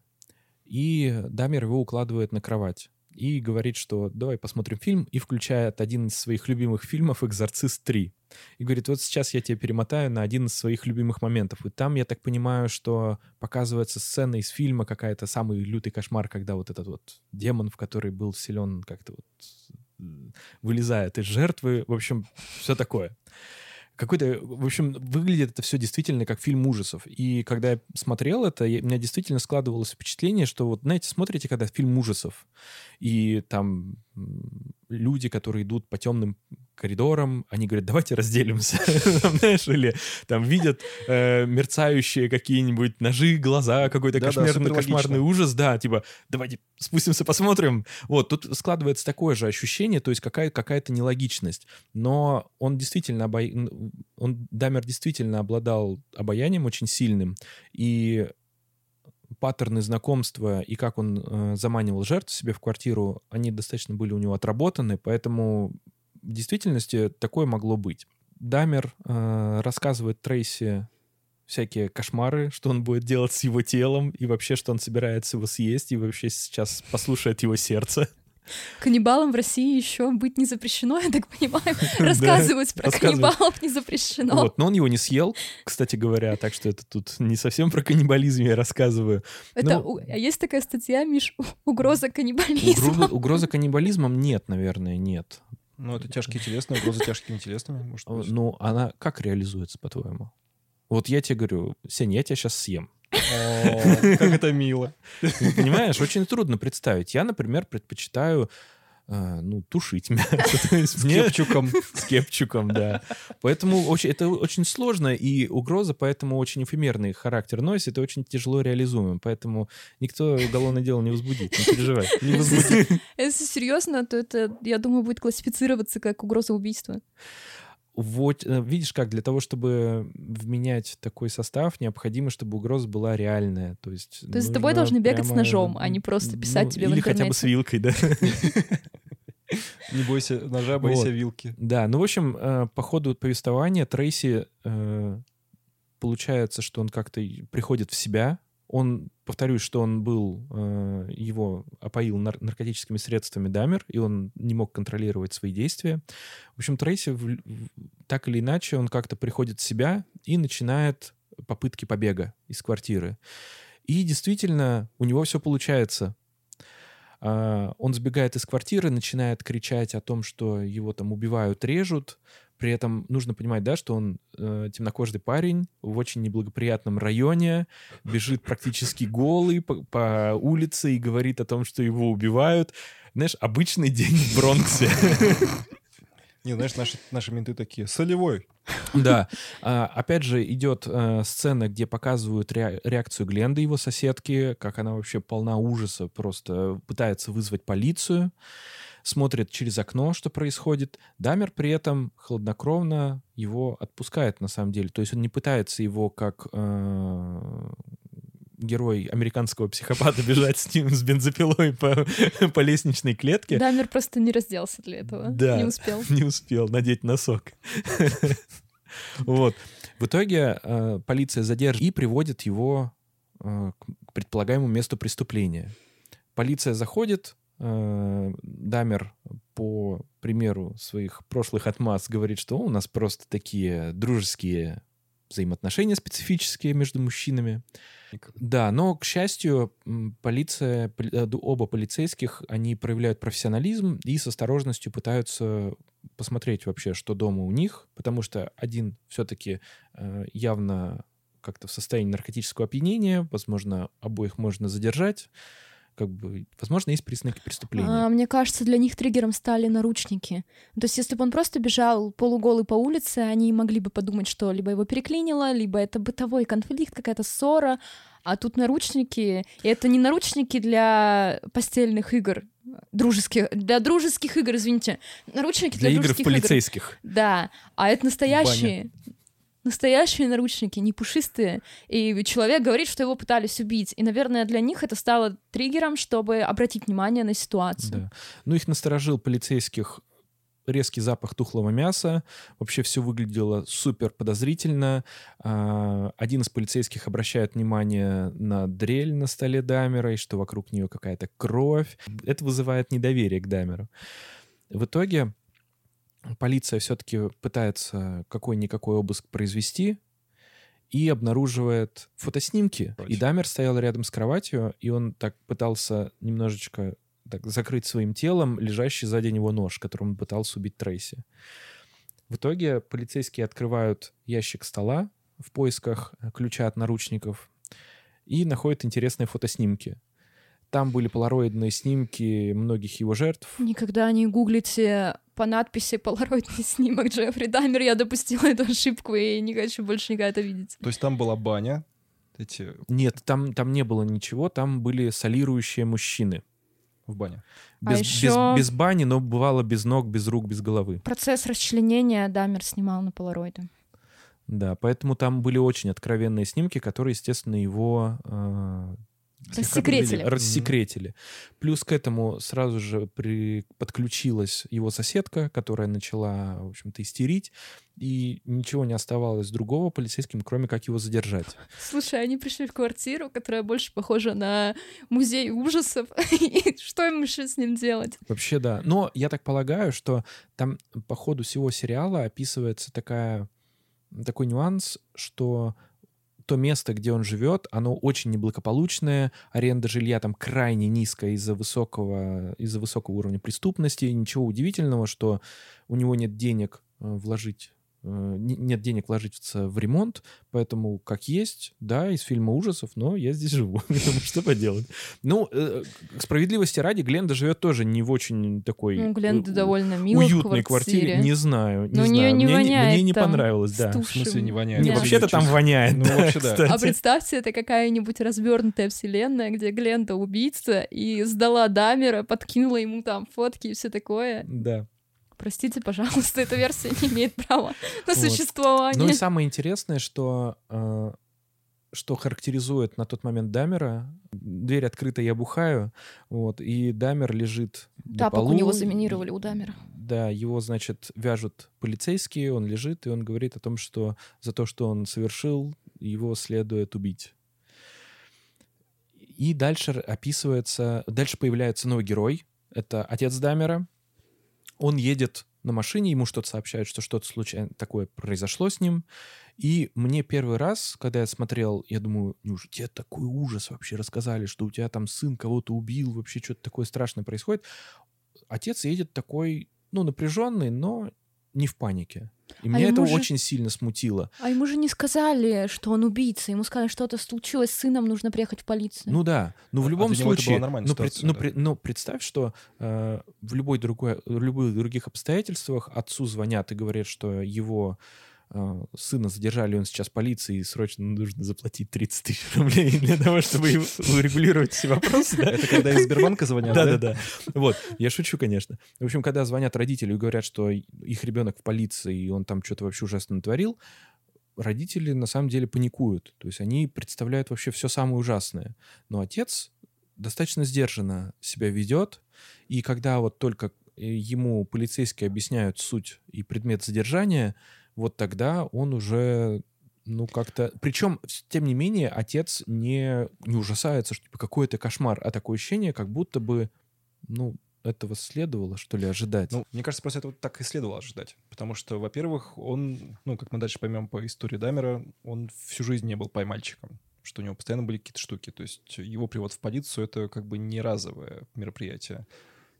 и Дамер его укладывает на кровать и говорит, что давай посмотрим фильм, и включает один из своих любимых фильмов «Экзорцист 3». И говорит, вот сейчас я тебя перемотаю на один из своих любимых моментов. И там, я так понимаю, что показывается сцена из фильма какая-то, самый лютый кошмар, когда вот этот вот демон, в который был силен, как-то вот вылезает из жертвы. В общем, все такое какой-то, в общем, выглядит это все действительно как фильм ужасов. И когда я смотрел это, я, у меня действительно складывалось впечатление, что вот, знаете, смотрите, когда фильм ужасов, и там люди, которые идут по темным коридорам, они говорят, давайте разделимся, знаешь, или там видят э, мерцающие какие-нибудь ножи, глаза, какой-то кошмарный, ужас, да, типа, давайте спустимся, посмотрим. Вот, тут складывается такое же ощущение, то есть какая- какая-то нелогичность. Но он действительно, он, Дамер действительно обладал обаянием очень сильным, и паттерны знакомства и как он э, заманивал жертв себе в квартиру, они достаточно были у него отработаны, поэтому в действительности такое могло быть. Дамер э, рассказывает Трейси всякие кошмары, что он будет делать с его телом, и вообще, что он собирается его съесть, и вообще сейчас послушает его сердце. Каннибалам в России еще быть не запрещено, я так понимаю. Рассказывать про каннибалов не запрещено. Вот, но он его не съел, кстати говоря, так что это тут не совсем про каннибализм я рассказываю. Это, а есть такая статья, Миш, угроза каннибализма? Угроза каннибализмом нет, наверное, нет. Ну, это тяжкие телесные, угрозы тяжкими телесными, может быть. Ну, она как реализуется, по-твоему? Вот я тебе говорю, Сень, я тебя сейчас съем. Как это мило. Понимаешь, очень трудно представить. Я, например, предпочитаю а, ну, тушить мясо. с кепчуком. С кепчуком, да. Поэтому очень, это очень сложно, и угроза поэтому очень эфемерный характер носит, и очень тяжело реализуемым. Поэтому никто уголовное дело не возбудит, не переживай. Не возбудит. Если серьезно, то это, я думаю, будет классифицироваться как угроза убийства. Вот, э, видишь как, для того, чтобы вменять такой состав, необходимо, чтобы угроза была реальная. То есть, То есть с тобой должны бегать прямо... с ножом, а не просто писать ну, тебе или в интернете. хотя бы с вилкой, да. Не бойся ножа, бойся вот. вилки. Да, ну, в общем, э, по ходу повествования Трейси э, получается, что он как-то приходит в себя, он, повторюсь, что он был, э, его опоил нар- наркотическими средствами Дамер, и он не мог контролировать свои действия. В общем, Трейси так или иначе, он как-то приходит в себя и начинает попытки побега из квартиры. И действительно, у него все получается. Uh, он сбегает из квартиры, начинает кричать о том, что его там убивают, режут. При этом нужно понимать, да, что он э, темнокожий парень в очень неблагоприятном районе, бежит практически голый по, по улице и говорит о том, что его убивают. Знаешь, обычный день в Бронксе. Не, знаешь, наши, наши менты такие, солевой. Да. А, опять же, идет а, сцена, где показывают ре, реакцию Гленды, его соседки, как она вообще полна ужаса, просто пытается вызвать полицию смотрит через окно, что происходит. Дамер при этом хладнокровно его отпускает, на самом деле. То есть он не пытается его как э, герой американского психопата бежать с ним с бензопилой по, по лестничной клетке. Дамер просто не разделся для этого. Да, не успел. Не успел надеть носок. Вот. В итоге э, полиция задерживает и приводит его э, к предполагаемому месту преступления. Полиция заходит, Э, Дамер, по примеру своих прошлых отмаз, говорит, что у нас просто такие дружеские взаимоотношения специфические между мужчинами. Да, но, к счастью, полиция, э, оба полицейских, они проявляют профессионализм и с осторожностью пытаются посмотреть вообще, что дома у них, потому что один все-таки э, явно как-то в состоянии наркотического опьянения, возможно, обоих можно задержать, как бы, возможно, есть признаки преступления. А, мне кажется, для них триггером стали наручники. То есть, если бы он просто бежал полуголый по улице, они могли бы подумать, что либо его переклинило, либо это бытовой конфликт, какая-то ссора, а тут наручники, и это не наручники для постельных игр, дружеских, для дружеских игр, извините, наручники для, для игр в полицейских. Игр. Да, а это настоящие, настоящие наручники, не пушистые. И человек говорит, что его пытались убить. И, наверное, для них это стало триггером, чтобы обратить внимание на ситуацию. Да. Ну, их насторожил полицейских резкий запах тухлого мяса. Вообще все выглядело супер подозрительно. А, один из полицейских обращает внимание на дрель на столе Дамера и что вокруг нее какая-то кровь. Это вызывает недоверие к Дамеру. В итоге полиция все-таки пытается какой-никакой обыск произвести и обнаруживает фотоснимки. Против. И Дамер стоял рядом с кроватью, и он так пытался немножечко так, закрыть своим телом лежащий сзади него нож, которым он пытался убить Трейси. В итоге полицейские открывают ящик стола в поисках ключа от наручников и находят интересные фотоснимки. Там были полароидные снимки многих его жертв. Никогда не гуглите по надписи «Полароидный снимок Джеффри Дамер». Я допустила эту ошибку и не хочу больше никогда это видеть. То есть там была баня? Эти... Нет, там, там не было ничего. Там были солирующие мужчины. В бане. Без, а еще... без, без бани, но бывало без ног, без рук, без головы. Процесс расчленения Дамер снимал на полароиды. Да, поэтому там были очень откровенные снимки, которые, естественно, его э, Рассекретили. рассекретили. Плюс к этому сразу же при... подключилась его соседка, которая начала, в общем-то, истерить, и ничего не оставалось другого полицейским, кроме как его задержать. Слушай, они пришли в квартиру, которая больше похожа на музей ужасов. И что им еще с ним делать? Вообще, да. Но я так полагаю, что там по ходу всего сериала описывается такая, такой нюанс, что то место, где он живет, оно очень неблагополучное, аренда жилья там крайне низкая из-за высокого, из-за высокого уровня преступности. Ничего удивительного, что у него нет денег э, вложить нет денег вложиться в ремонт, поэтому как есть, да, из фильма ужасов, но я здесь живу. Что поделать? Ну, э, к справедливости ради, Гленда живет тоже не в очень такой Ну, Гленда э, довольно мило в уютной квартире. Не знаю, не Но у неё знаю. не мне, воняет мне не понравилось, да. В смысле не воняет? Не, вообще-то там воняет. Ну, вообще да. А представьте, это какая-нибудь развернутая вселенная, где Гленда убийца и сдала Дамера, подкинула ему там фотки и все такое. Да. Простите, пожалуйста, эта версия не имеет права на Вот. существование. Ну и самое интересное, что, э, что характеризует на тот момент Дамера, дверь открыта, я бухаю, вот, и Дамер лежит на Тапок у полу, него заминировали у Дамера. Да, его, значит, вяжут полицейские, он лежит, и он говорит о том, что за то, что он совершил, его следует убить. И дальше описывается, дальше появляется новый герой, это отец Дамера. Он едет на машине, ему что-то сообщают, что что-то случайно такое произошло с ним. И мне первый раз, когда я смотрел, я думаю, же тебе такой ужас вообще рассказали, что у тебя там сын кого-то убил, вообще что-то такое страшное происходит. Отец едет такой, ну, напряженный, но не в панике. И меня это же- очень сильно смутило. А ему же не сказали, что он убийца. Ему сказали, что-то случилось с сыном, нужно приехать в полицию. Ну да, но в А любом для него это случае, была нормальная ну, пред- ситуация, ну, да. пред- ну, представь, что э, в любой другой, в любых других обстоятельствах отцу звонят и говорят, что его сына задержали, он сейчас полиции, и срочно нужно заплатить 30 тысяч рублей для того, чтобы урегулировать все вопросы. да? Это когда из Сбербанка звонят, да? Да-да-да. Вот, я шучу, конечно. В общем, когда звонят родители и говорят, что их ребенок в полиции, и он там что-то вообще ужасно натворил, родители на самом деле паникуют. То есть они представляют вообще все самое ужасное. Но отец достаточно сдержанно себя ведет, и когда вот только э, ему полицейские объясняют суть и предмет задержания, вот тогда он уже ну, как-то... Причем, тем не менее, отец не, не ужасается, что типа какой это кошмар, а такое ощущение, как будто бы, ну, этого следовало, что ли, ожидать. Ну, мне кажется, просто это вот так и следовало ожидать. Потому что, во-первых, он, ну, как мы дальше поймем по истории Дамера, он всю жизнь не был поймальчиком. Что у него постоянно были какие-то штуки. То есть его привод в полицию — это как бы не разовое мероприятие.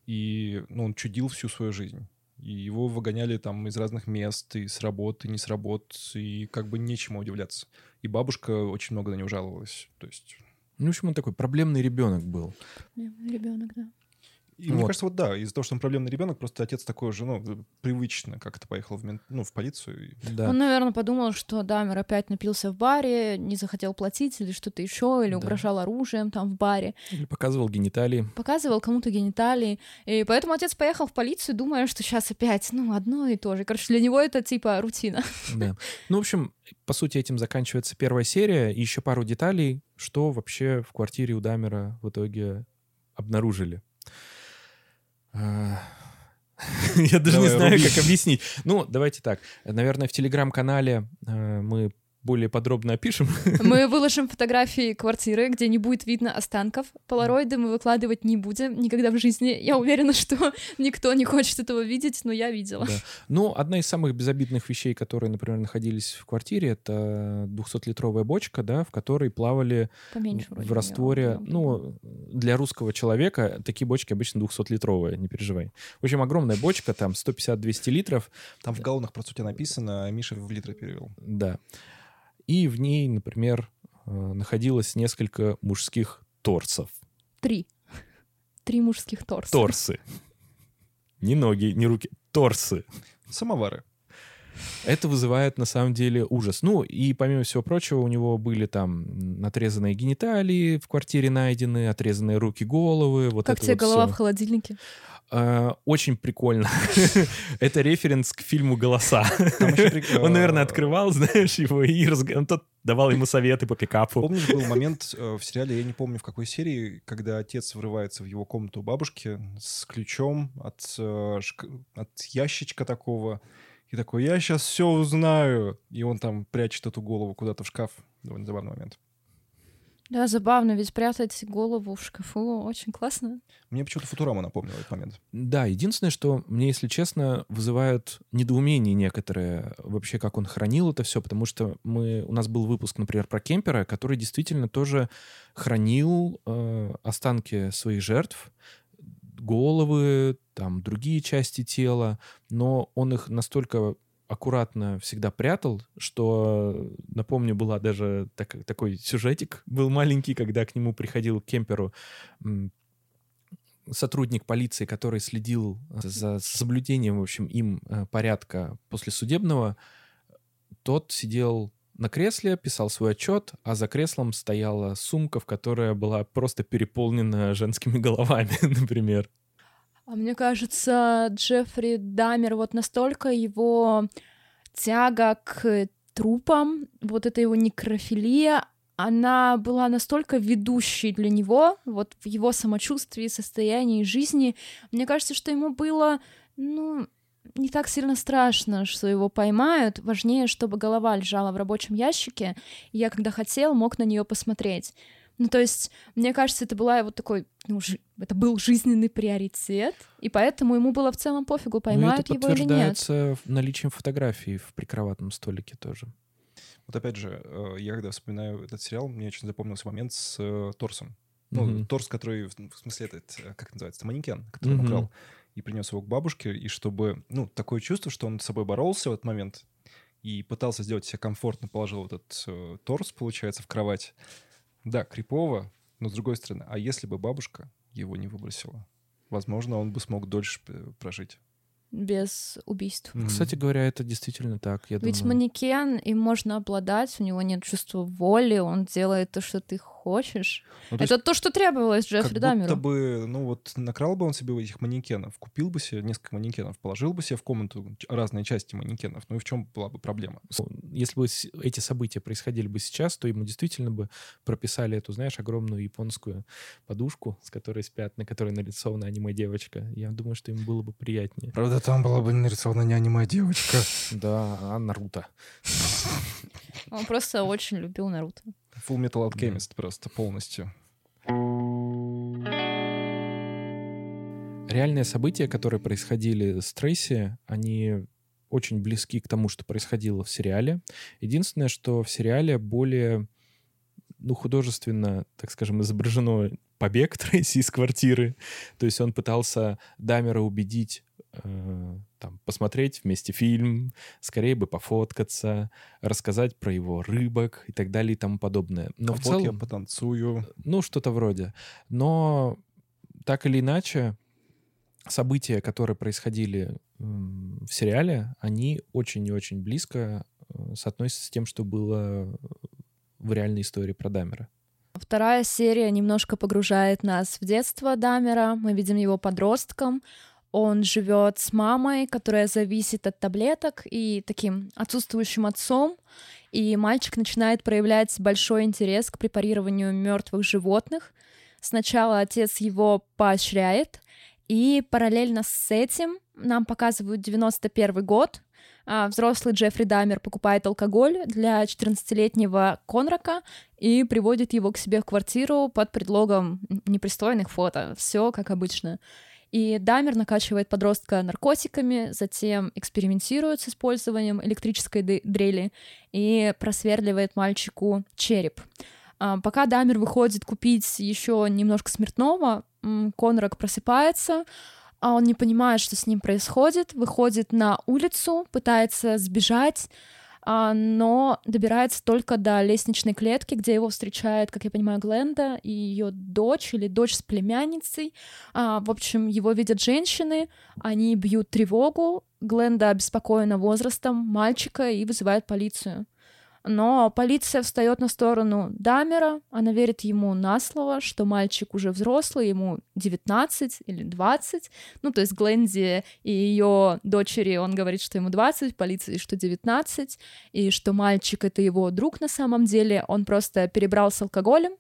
И ну, он чудил всю свою жизнь. И его выгоняли там из разных мест, и с работы, и не с работ, и как бы нечему удивляться. И бабушка очень много на него жаловалась. То есть Ну, в общем, он такой проблемный ребенок был. Ребенок, да. И мне Вот. кажется, вот да, из-за того, что он проблемный ребенок, просто отец такой же, ну, привычно как-то поехал в, мент- ну, в полицию. и- Да. Он, наверное, подумал, что Дамер опять напился в баре, не захотел платить или что-то еще, или Да. угрожал оружием там в баре. Или показывал гениталии. Показывал кому-то гениталии. И поэтому отец поехал в полицию, думая, что сейчас опять, ну, одно и то же. Короче, для него это типа рутина. Да. Ну, в общем, по сути, этим заканчивается первая серия. И еще пару деталей, что вообще в квартире у Дамера в итоге обнаружили. Я даже не Давай, знаю, руби. как объяснить. Ну, давайте так. Наверное, в телеграм-канале э, мы более подробно опишем. Мы выложим фотографии квартиры, где не будет видно останков. Полароиды мы выкладывать не будем никогда в жизни. Я уверена, что никто не хочет этого видеть, но я видела. Да. Ну, одна из самых безобидных вещей, которые, например, находились в квартире, это 200-литровая бочка, да, в которой плавали Поменьше в растворе. неё. Ну, для русского человека такие бочки обычно 200-литровые, не переживай. В общем, огромная бочка, там 150-200 литров, Там в галлонах просто у тебя написано, а Миша в литры перевел. да. И в ней, например, э, находилось несколько мужских торсов. Три. Три мужских торса. Торсы. Не ноги, не руки, торсы. Самовары. Это вызывает на самом деле ужас. Ну, и помимо всего прочего, у него были там отрезанные гениталии в квартире найдены, отрезанные руки, головы. Вот Как это тебе вот голова всё. в холодильнике? Э, очень прикольно. Это референс к фильму «Голоса». Он, наверное, открывал, знаешь, его, и тот давал ему советы по пикапу. Помнишь, был момент э, в сериале, я не помню в какой серии, когда отец врывается в его комнату бабушки с ключом от, э, от ящичка такого, и такой, я сейчас все узнаю. И он там прячет эту голову куда-то в шкаф. Довольно забавный момент. Да, забавно, ведь прятать голову в шкафу очень классно. Мне почему-то Футурама напомнил этот момент. Да, единственное, что мне, если честно, вызывают недоумение некоторые вообще, как он хранил это все, потому что мы, у нас был выпуск, например, про Кемпера, который действительно тоже хранил э, останки своих жертв, головы, там, другие части тела, но он их настолько аккуратно всегда прятал, что, напомню, была даже так, такой сюжетик, был маленький, когда к нему приходил к Кемперу сотрудник полиции, который следил за соблюдением, в общем, им э, порядка после судебного, тот сидел на кресле, писал свой отчет, а за креслом стояла сумка, в которой была просто переполнена женскими головами, например. А мне кажется, Джеффри Дамер, вот настолько его тяга к трупам, вот эта его некрофилия, она была настолько ведущей для него, вот в его самочувствии, состоянии жизни. Мне кажется, что ему было, ну, не так сильно страшно, что его поймают. Важнее, чтобы голова лежала в рабочем ящике, и я, когда хотел, мог на нее посмотреть. Ну, то есть, мне кажется, это была вот такой, ну, жи- это был жизненный приоритет, и поэтому ему было в целом пофигу, поймают ну, его или нет. подтверждается наличием фотографий в прикроватном столике тоже. Вот опять же, э, я когда вспоминаю этот сериал, мне очень запомнился момент с э, торсом. Ну, mm-hmm. торс, который, в смысле, этот, э, как называется, манекен, который mm-hmm. он украл, и принес его к бабушке, и чтобы, ну, такое чувство, что он с собой боролся в этот момент и пытался сделать себя комфортно, положил этот э, торс, получается, в кровать. Да, крипово, но с другой стороны, а если бы бабушка его не выбросила? Возможно, он бы смог дольше прожить без убийств. Mm-hmm. Кстати говоря, это действительно так. Я Ведь думаю. манекен им можно обладать, у него нет чувства воли, он делает то, что ты хочешь. Ну, то это то, что требовалось Джеффри как Дамеру. Будто бы, ну вот накрал бы он себе этих манекенов, купил бы себе несколько манекенов, положил бы себе в комнату разные части манекенов. Ну и в чем была бы проблема? Если бы эти события происходили бы сейчас, то ему действительно бы прописали эту, знаешь, огромную японскую подушку, с которой спят, на которой нарисована аниме-девочка. Я думаю, что ему было бы приятнее. Правда, там была бы нарисована не аниме-девочка. Да, а Наруто. Он просто очень любил Наруто. Full Metal Alchemist просто полностью. Реальные события, которые происходили с Трейси, они очень близки к тому, что происходило в сериале. Единственное, что в сериале более ну, художественно, так скажем, изображено побег Трейси из квартиры. То есть он пытался Дамера убедить там, посмотреть вместе фильм, скорее бы пофоткаться, рассказать про его рыбок и так далее и тому подобное. Но в целом, я потанцую. Ну, что-то вроде. Но так или иначе, события, которые происходили в сериале, они очень и очень близко э, соотносятся с тем, что было в реальной истории про Дамера. Вторая серия немножко погружает нас в детство Дамера. Мы видим его подростком. Он живет с мамой, которая зависит от таблеток, и таким отсутствующим отцом. И мальчик начинает проявлять большой интерес к препарированию мертвых животных. Сначала отец его поощряет, и параллельно с этим нам показывают 91 год. А, взрослый Джеффри Дамер покупает алкоголь для 14-летнего Конрака и приводит его к себе в квартиру под предлогом непристойных фото. Все как обычно. И Дамер накачивает подростка наркотиками, затем экспериментирует с использованием электрической дрели и просверливает мальчику череп. А, пока Дамер выходит купить еще немножко смертного, Конрак просыпается, а он не понимает, что с ним происходит, выходит на улицу, пытается сбежать, но добирается только до лестничной клетки, где его встречает, как я понимаю, Гленда и ее дочь или дочь с племянницей. А, в общем, его видят женщины, они бьют тревогу, Гленда обеспокоена возрастом мальчика и вызывает полицию. Но полиция встает на сторону Дамера, она верит ему на слово, что мальчик уже взрослый, ему 19 или 20. Ну, то есть Гленди и ее дочери, он говорит, что ему 20, полиции, что 19, и что мальчик — это его друг на самом деле, он просто перебрал с алкоголем,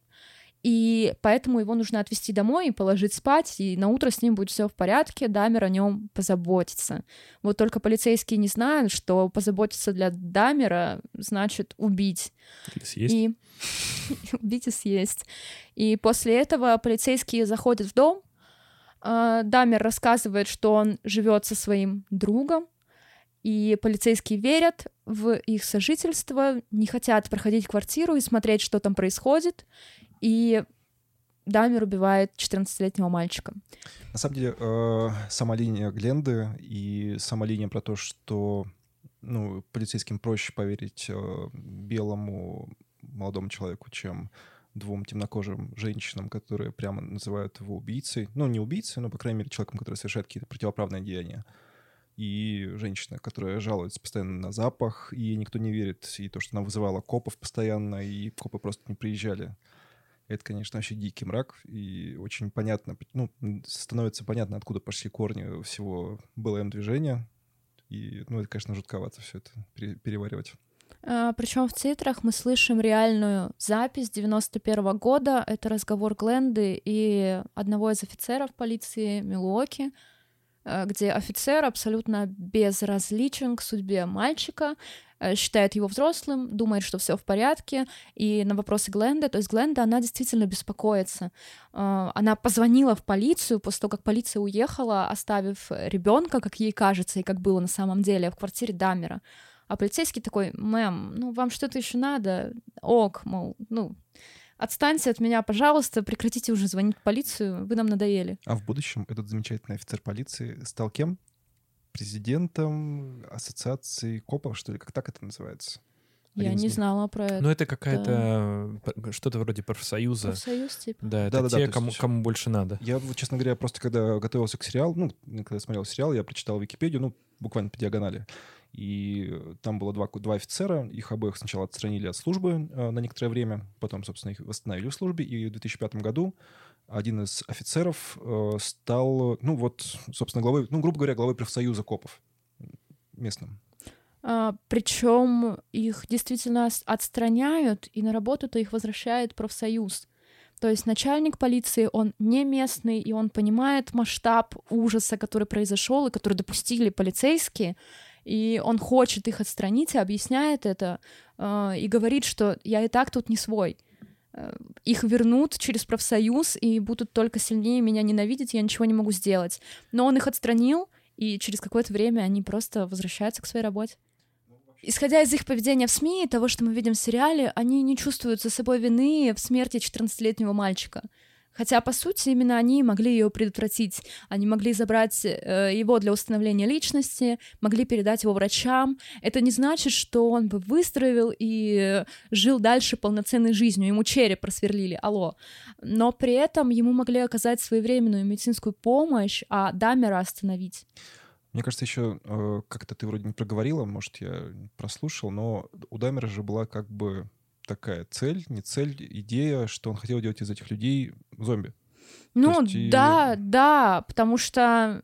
и поэтому его нужно отвезти домой и положить спать, и на утро с ним будет все в порядке, Дамер о нем позаботится. Вот только полицейские не знают, что позаботиться для Дамера значит убить. Или съесть. И убить и съесть. И после этого полицейские заходят в дом. а, Дамер рассказывает, что он живет со своим другом, и полицейские верят в их сожительство, не хотят проходить квартиру и смотреть, что там происходит. И Дамер убивает 14-летнего мальчика. На самом деле, э, сама линия Гленды и сама линия про то, что ну, полицейским проще поверить э, белому молодому человеку, чем двум темнокожим женщинам, которые прямо называют его убийцей. Ну, не убийцей, но, по крайней мере, человеком, который совершает какие-то противоправные деяния. И женщина, которая жалуется постоянно на запах, и никто не верит. И то, что она вызывала копов постоянно, и копы просто не приезжали. Это, конечно, вообще дикий мрак, и очень понятно, ну, становится понятно, откуда пошли корни всего БЛМ-движения. И, ну, это, конечно, жутковато все это пере- переваривать. Причем в титрах мы слышим реальную запись 91 года. Это разговор Гленды и одного из офицеров полиции Милуоки, где офицер абсолютно безразличен к судьбе мальчика, э, считает его взрослым, думает, что все в порядке, и на вопросы Гленды, то есть Гленда, она действительно беспокоится. Э, Она позвонила в полицию после того, как полиция уехала, оставив ребенка, как ей кажется, и как было на самом деле, в квартире Дамера. А полицейский такой, мэм, ну вам что-то еще надо? Ок, мол, ну, отстаньте от меня, пожалуйста, прекратите уже звонить в полицию, вы нам надоели. А в будущем этот замечательный офицер полиции стал кем? Президентом ассоциации копов, что ли? Как так это называется? Я Один из не них. знала про это. Ну, это какая-то п- что-то вроде профсоюза. Профсоюз, типа. Да, это Да-да-да, те, то кому, есть- кому больше надо. Я, честно говоря, просто когда готовился к сериалу, ну, когда смотрел сериал, я прочитал Википедию, ну, буквально по диагонали. И э, там было два, два офицера, их обоих сначала отстранили от службы э, на некоторое время, потом, собственно, их восстановили в службе, и в 2005 году один из офицеров э, стал, ну, вот, собственно, главой, ну, грубо говоря, главой профсоюза копов местным. причем их действительно отстраняют, и на работу-то их возвращает профсоюз. То есть начальник полиции, он не местный, и он понимает масштаб ужаса, который произошел и который допустили полицейские, и он хочет их отстранить и объясняет это, э, и говорит, что я и так тут не свой. Э, Их вернут через профсоюз и будут только сильнее меня ненавидеть, я ничего не могу сделать. Но он их отстранил, и через какое-то время они просто возвращаются к своей работе. Исходя из их поведения в СМИ и того, что мы видим в сериале, они не чувствуют за собой вины в смерти 14-летнего мальчика. Хотя, по сути, именно они могли ее предотвратить. Они могли забрать э, его для установления личности, могли передать его врачам. Это не значит, что он бы выздоровел и э, жил дальше полноценной жизнью. Ему череп просверлили, алло. Но при этом ему могли оказать своевременную медицинскую помощь, а Дамера остановить. Мне кажется, еще э, как-то ты вроде не проговорила, может, я прослушал, но у Даймера же была как бы такая цель, не цель, идея, что он хотел делать из этих людей зомби. Ну, есть и- да, да, потому что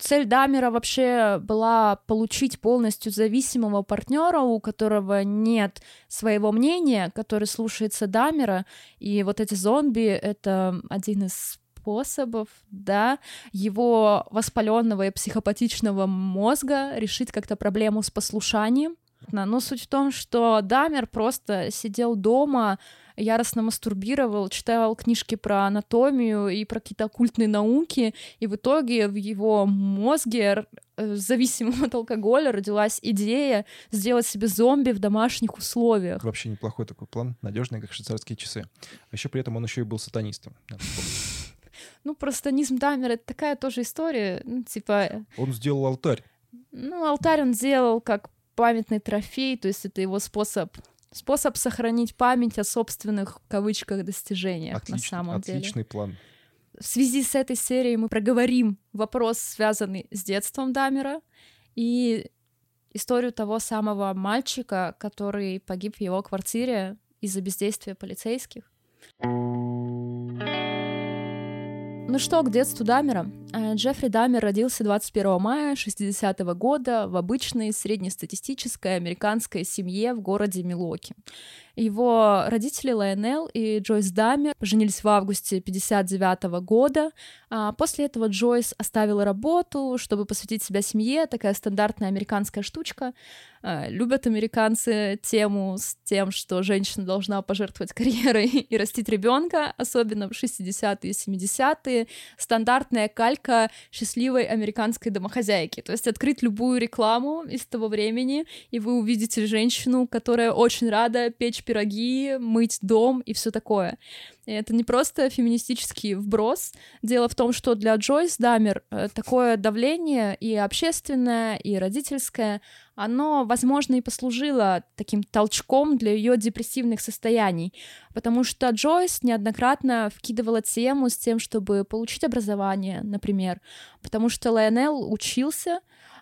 цель Дамера вообще была получить полностью зависимого партнера, у которого нет своего мнения, который слушается Дамера, и вот эти зомби — это один из способов, да, его воспаленного и психопатичного мозга решить как-то проблему с послушанием. Но суть в том, что Дамер просто сидел дома, яростно мастурбировал, читал книжки про анатомию и про какие-то оккультные науки, и в итоге в его мозге, э, зависимом от алкоголя, родилась идея сделать себе зомби в домашних условиях. Вообще неплохой такой план, надежный, как швейцарские часы. А еще при этом он еще и был сатанистом. Ну, простанизм Дамера — это такая тоже история, ну, типа, Он сделал алтарь. ну, алтарь он сделал как памятный трофей, то есть это его способ способ сохранить память о собственных в кавычках достижениях на Отличный, самом деле. отличный план. В связи с этой серией мы проговорим вопрос, связанный с детством Дамера, и историю того самого мальчика, который погиб в его квартире из-за бездействия полицейских. Ну что, к детству Дамера. Э, Джеффри Дамер родился 21 мая 60 -го года в обычной среднестатистической американской семье в городе Милоки. Его родители Лайонел и Джойс Дамер поженились в августе 59 года. А после этого Джойс оставила работу, чтобы посвятить себя семье, такая стандартная американская штучка. А, любят американцы тему с тем, что женщина должна пожертвовать карьерой и растить ребенка, особенно в 60-е и 70-е. Стандартная калька счастливой американской домохозяйки. То есть открыть любую рекламу из того времени, и вы увидите женщину, которая очень рада печь пироги, мыть дом и все такое. Это не просто феминистический вброс. Дело в том, что для Джойс Дамер э, такое давление и общественное, и родительское, оно, возможно, и послужило таким толчком для ее депрессивных состояний, потому что Джойс неоднократно вкидывала тему с тем, чтобы получить образование, например, потому что Лайонел учился,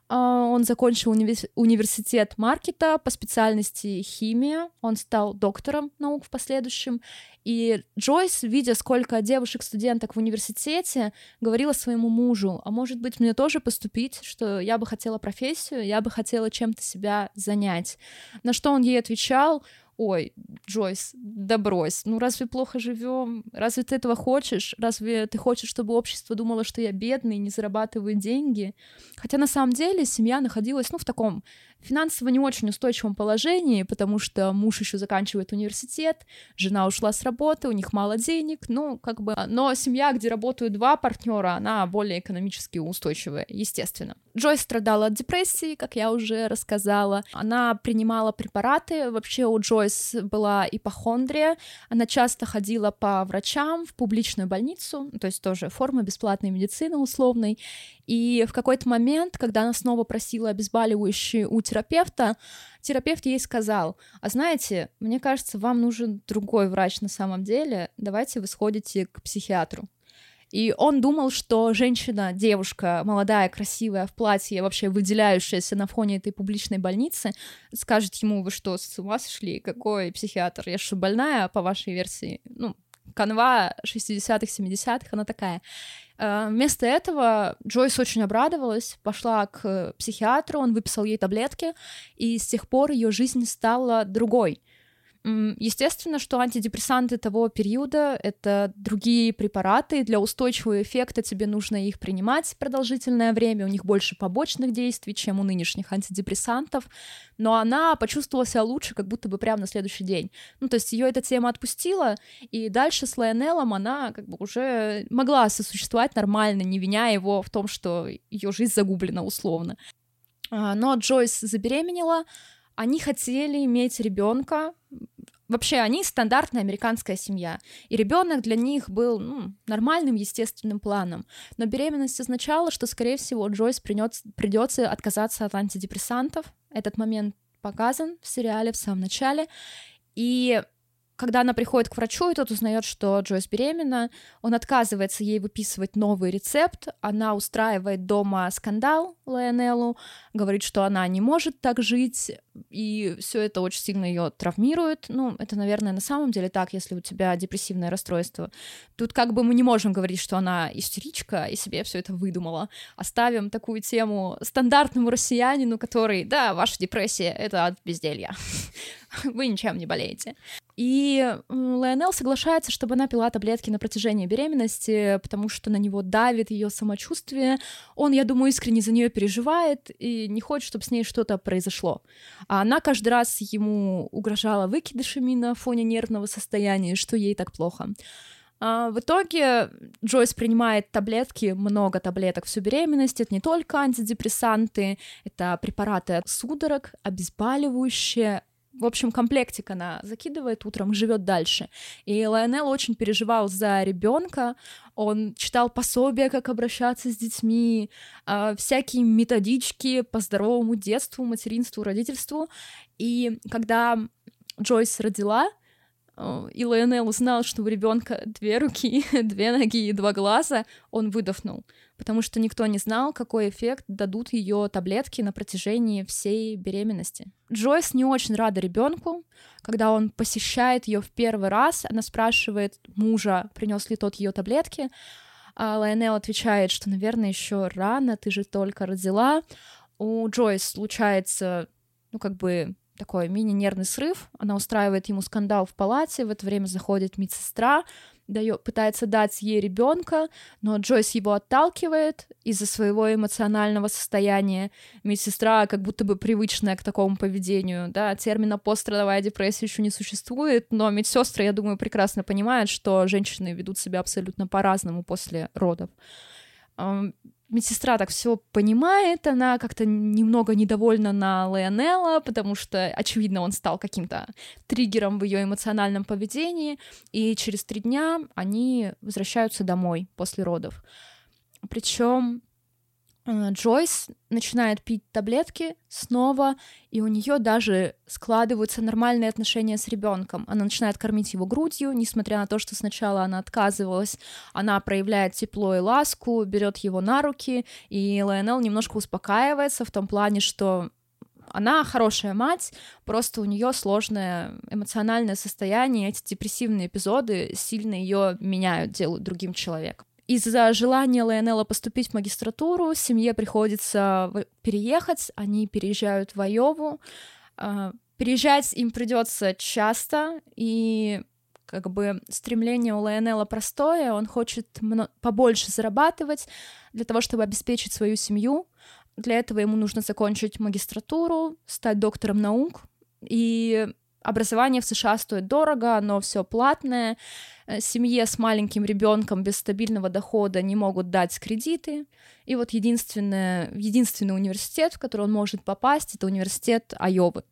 а, он закончил университет маркета по специальности химия. Он стал доктором наук в последующем. И Джойс, видя, сколько девушек-студенток в университете, говорила своему мужу, а может быть, мне тоже поступить, что я бы хотела профессию, я бы хотела чем-то себя занять. На что он ей отвечал, ой, Джойс, да брось, ну разве плохо живем? Разве ты этого хочешь? Разве ты хочешь, чтобы общество думало, что я бедный, не зарабатываю деньги? Хотя на самом деле семья находилась, ну, в таком финансово не очень устойчивом положении, потому что муж еще заканчивает университет, жена ушла с работы, у них мало денег, ну, как бы... Но семья, где работают два партнера, она более экономически устойчивая, естественно. Джой страдала от депрессии, как я уже рассказала. Она принимала препараты. Вообще у Джойс была ипохондрия. Она часто ходила по врачам в публичную больницу, то есть тоже форма бесплатной медицины условной. И в какой-то момент, когда она снова просила обезболивающие у терапевта, терапевт ей сказал, а знаете, мне кажется, вам нужен другой врач на самом деле, давайте вы сходите к психиатру. И он думал, что женщина, девушка, молодая, красивая, в платье, вообще выделяющаяся на фоне этой публичной больницы, скажет ему, вы что, с ума сошли? Какой психиатр? Я что, больная, по вашей версии? Ну, канва 60-х, 70-х, она такая. Э, вместо этого Джойс очень обрадовалась, пошла к психиатру, он выписал ей таблетки, и с тех пор ее жизнь стала другой. Естественно, что антидепрессанты того периода — это другие препараты. Для устойчивого эффекта тебе нужно их принимать продолжительное время. У них больше побочных действий, чем у нынешних антидепрессантов. Но она почувствовала себя лучше, как будто бы прямо на следующий день. Ну, то есть ее эта тема отпустила, и дальше с Лайонеллом она как бы уже могла сосуществовать нормально, не виня его в том, что ее жизнь загублена условно. А, но Джойс забеременела, они хотели иметь ребенка. Вообще, они стандартная американская семья. И ребенок для них был ну, нормальным, естественным планом. Но беременность означала, что, скорее всего, Джойс придется отказаться от антидепрессантов. Этот момент показан в сериале в самом начале. И когда она приходит к врачу, и тот узнает, что Джойс беременна, он отказывается ей выписывать новый рецепт, она устраивает дома скандал Лайонеллу, говорит, что она не может так жить, и все это очень сильно ее травмирует. Ну, это, наверное, на самом деле так, если у тебя депрессивное расстройство. Тут как бы мы не можем говорить, что она истеричка и себе все это выдумала. Оставим такую тему стандартному россиянину, который, да, ваша депрессия — это от безделья. Вы ничем не болеете. И Лайонел соглашается, чтобы она пила таблетки на протяжении беременности, потому что на него давит ее самочувствие. Он, я думаю, искренне за нее переживает и не хочет, чтобы с ней что-то произошло. А она каждый раз ему угрожала выкидышами на фоне нервного состояния, что ей так плохо. А в итоге Джойс принимает таблетки, много таблеток всю беременность. Это не только антидепрессанты, это препараты от судорог, обезболивающие, в общем, комплектик она закидывает утром, живет дальше. И Лайонел очень переживал за ребенка. Он читал пособия, как обращаться с детьми, э, всякие методички по здоровому детству, материнству, родительству. И когда Джойс родила, и Лайонел узнал, что у ребенка две руки, две ноги и два глаза, он выдохнул, потому что никто не знал, какой эффект дадут ее таблетки на протяжении всей беременности. Джойс не очень рада ребенку. Когда он посещает ее в первый раз, она спрашивает мужа, принес ли тот ее таблетки. А Лайонел отвечает, что, наверное, еще рано, ты же только родила. У Джойс случается, ну, как бы такой мини-нервный срыв. Она устраивает ему скандал в палате, в это время заходит медсестра, дает, пытается дать ей ребенка, но Джойс его отталкивает из-за своего эмоционального состояния. Медсестра как будто бы привычная к такому поведению, да, термина пострадовая депрессия еще не существует, но медсестры, я думаю, прекрасно понимают, что женщины ведут себя абсолютно по-разному после родов медсестра так все понимает, она как-то немного недовольна на Леонелла, потому что, очевидно, он стал каким-то триггером в ее эмоциональном поведении, и через три дня они возвращаются домой после родов. Причем Джойс начинает пить таблетки снова, и у нее даже складываются нормальные отношения с ребенком. Она начинает кормить его грудью, несмотря на то, что сначала она отказывалась. Она проявляет тепло и ласку, берет его на руки, и Лайонел немножко успокаивается в том плане, что она хорошая мать, просто у нее сложное эмоциональное состояние, эти депрессивные эпизоды сильно ее меняют, делают другим человеком. Из-за желания Лайонелла поступить в магистратуру семье приходится переехать, они переезжают в Айову. А, переезжать им придется часто, и как бы стремление у Лайонелла простое, он хочет побольше зарабатывать для того, чтобы обеспечить свою семью. Для этого ему нужно закончить магистратуру, стать доктором наук, и Образование в США стоит дорого, но все платное. Э, семье с маленьким ребенком без стабильного дохода не могут дать кредиты. И вот единственный, единственный университет, в который он может попасть, это университет Айовы.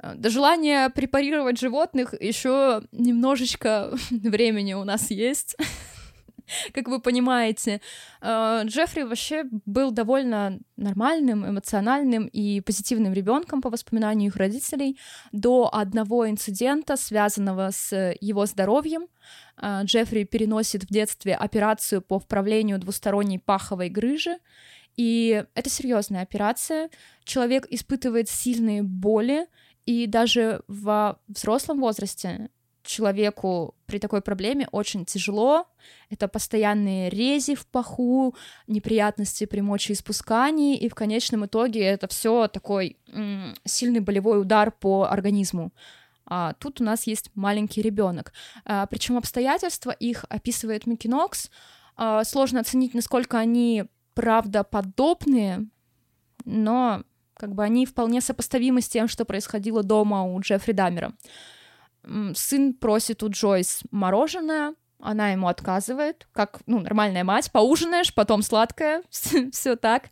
Э, до желания препарировать животных еще немножечко времени у нас есть. как вы понимаете. Э, Джеффри вообще был довольно нормальным, эмоциональным и позитивным ребенком по воспоминанию их родителей до одного инцидента, связанного с его здоровьем. Э, Джеффри переносит в детстве операцию по вправлению двусторонней паховой грыжи, и это серьезная операция. Человек испытывает сильные боли, и даже в взрослом возрасте человеку при такой проблеме очень тяжело. Это постоянные рези в паху, неприятности при мочеиспускании, и в конечном итоге это все такой м- сильный болевой удар по организму. А тут у нас есть маленький ребенок. А, причем обстоятельства их описывает Микки Нокс. А, сложно оценить, насколько они правдоподобные, но как бы они вполне сопоставимы с тем, что происходило дома у Джеффри Даммера сын просит у Джойс мороженое, она ему отказывает, как, ну, нормальная мать, поужинаешь, потом сладкое, все так.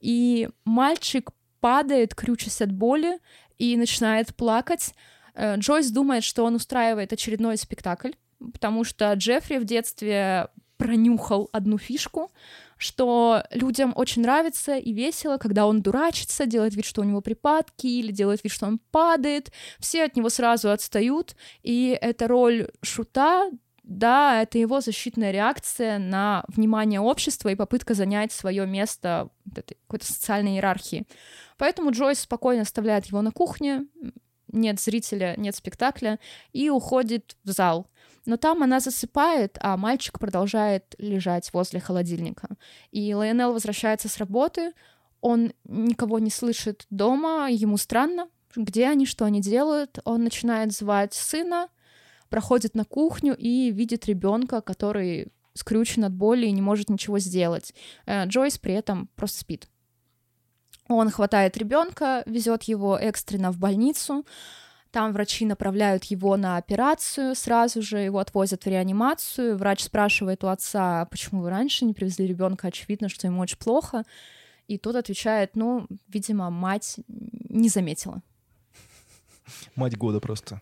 И мальчик падает, крючась от боли, и начинает плакать. Э, Джойс думает, что он устраивает очередной спектакль, потому что Джеффри в детстве пронюхал одну фишку, что людям очень нравится и весело, когда он дурачится, делает вид, что у него припадки, или делает вид, что он падает. Все от него сразу отстают, и эта роль шута да, это его защитная реакция на внимание общества и попытка занять свое место в этой какой-то социальной иерархии. Поэтому Джойс спокойно оставляет его на кухне, нет зрителя, нет спектакля, и уходит в зал. Но там она засыпает, а мальчик продолжает лежать возле холодильника. И Лайонел возвращается с работы, он никого не слышит дома, ему странно, где они, что они делают. Он начинает звать сына, проходит на кухню и видит ребенка, который скрючен от боли и не может ничего сделать. Э, Джойс при этом просто спит. Он хватает ребенка, везет его экстренно в больницу, там врачи направляют его на операцию, сразу же его отвозят в реанимацию. Врач спрашивает у отца, «А почему вы раньше не привезли ребенка, очевидно, что ему очень плохо. И тот отвечает, ну, видимо, мать не заметила. Мать года просто.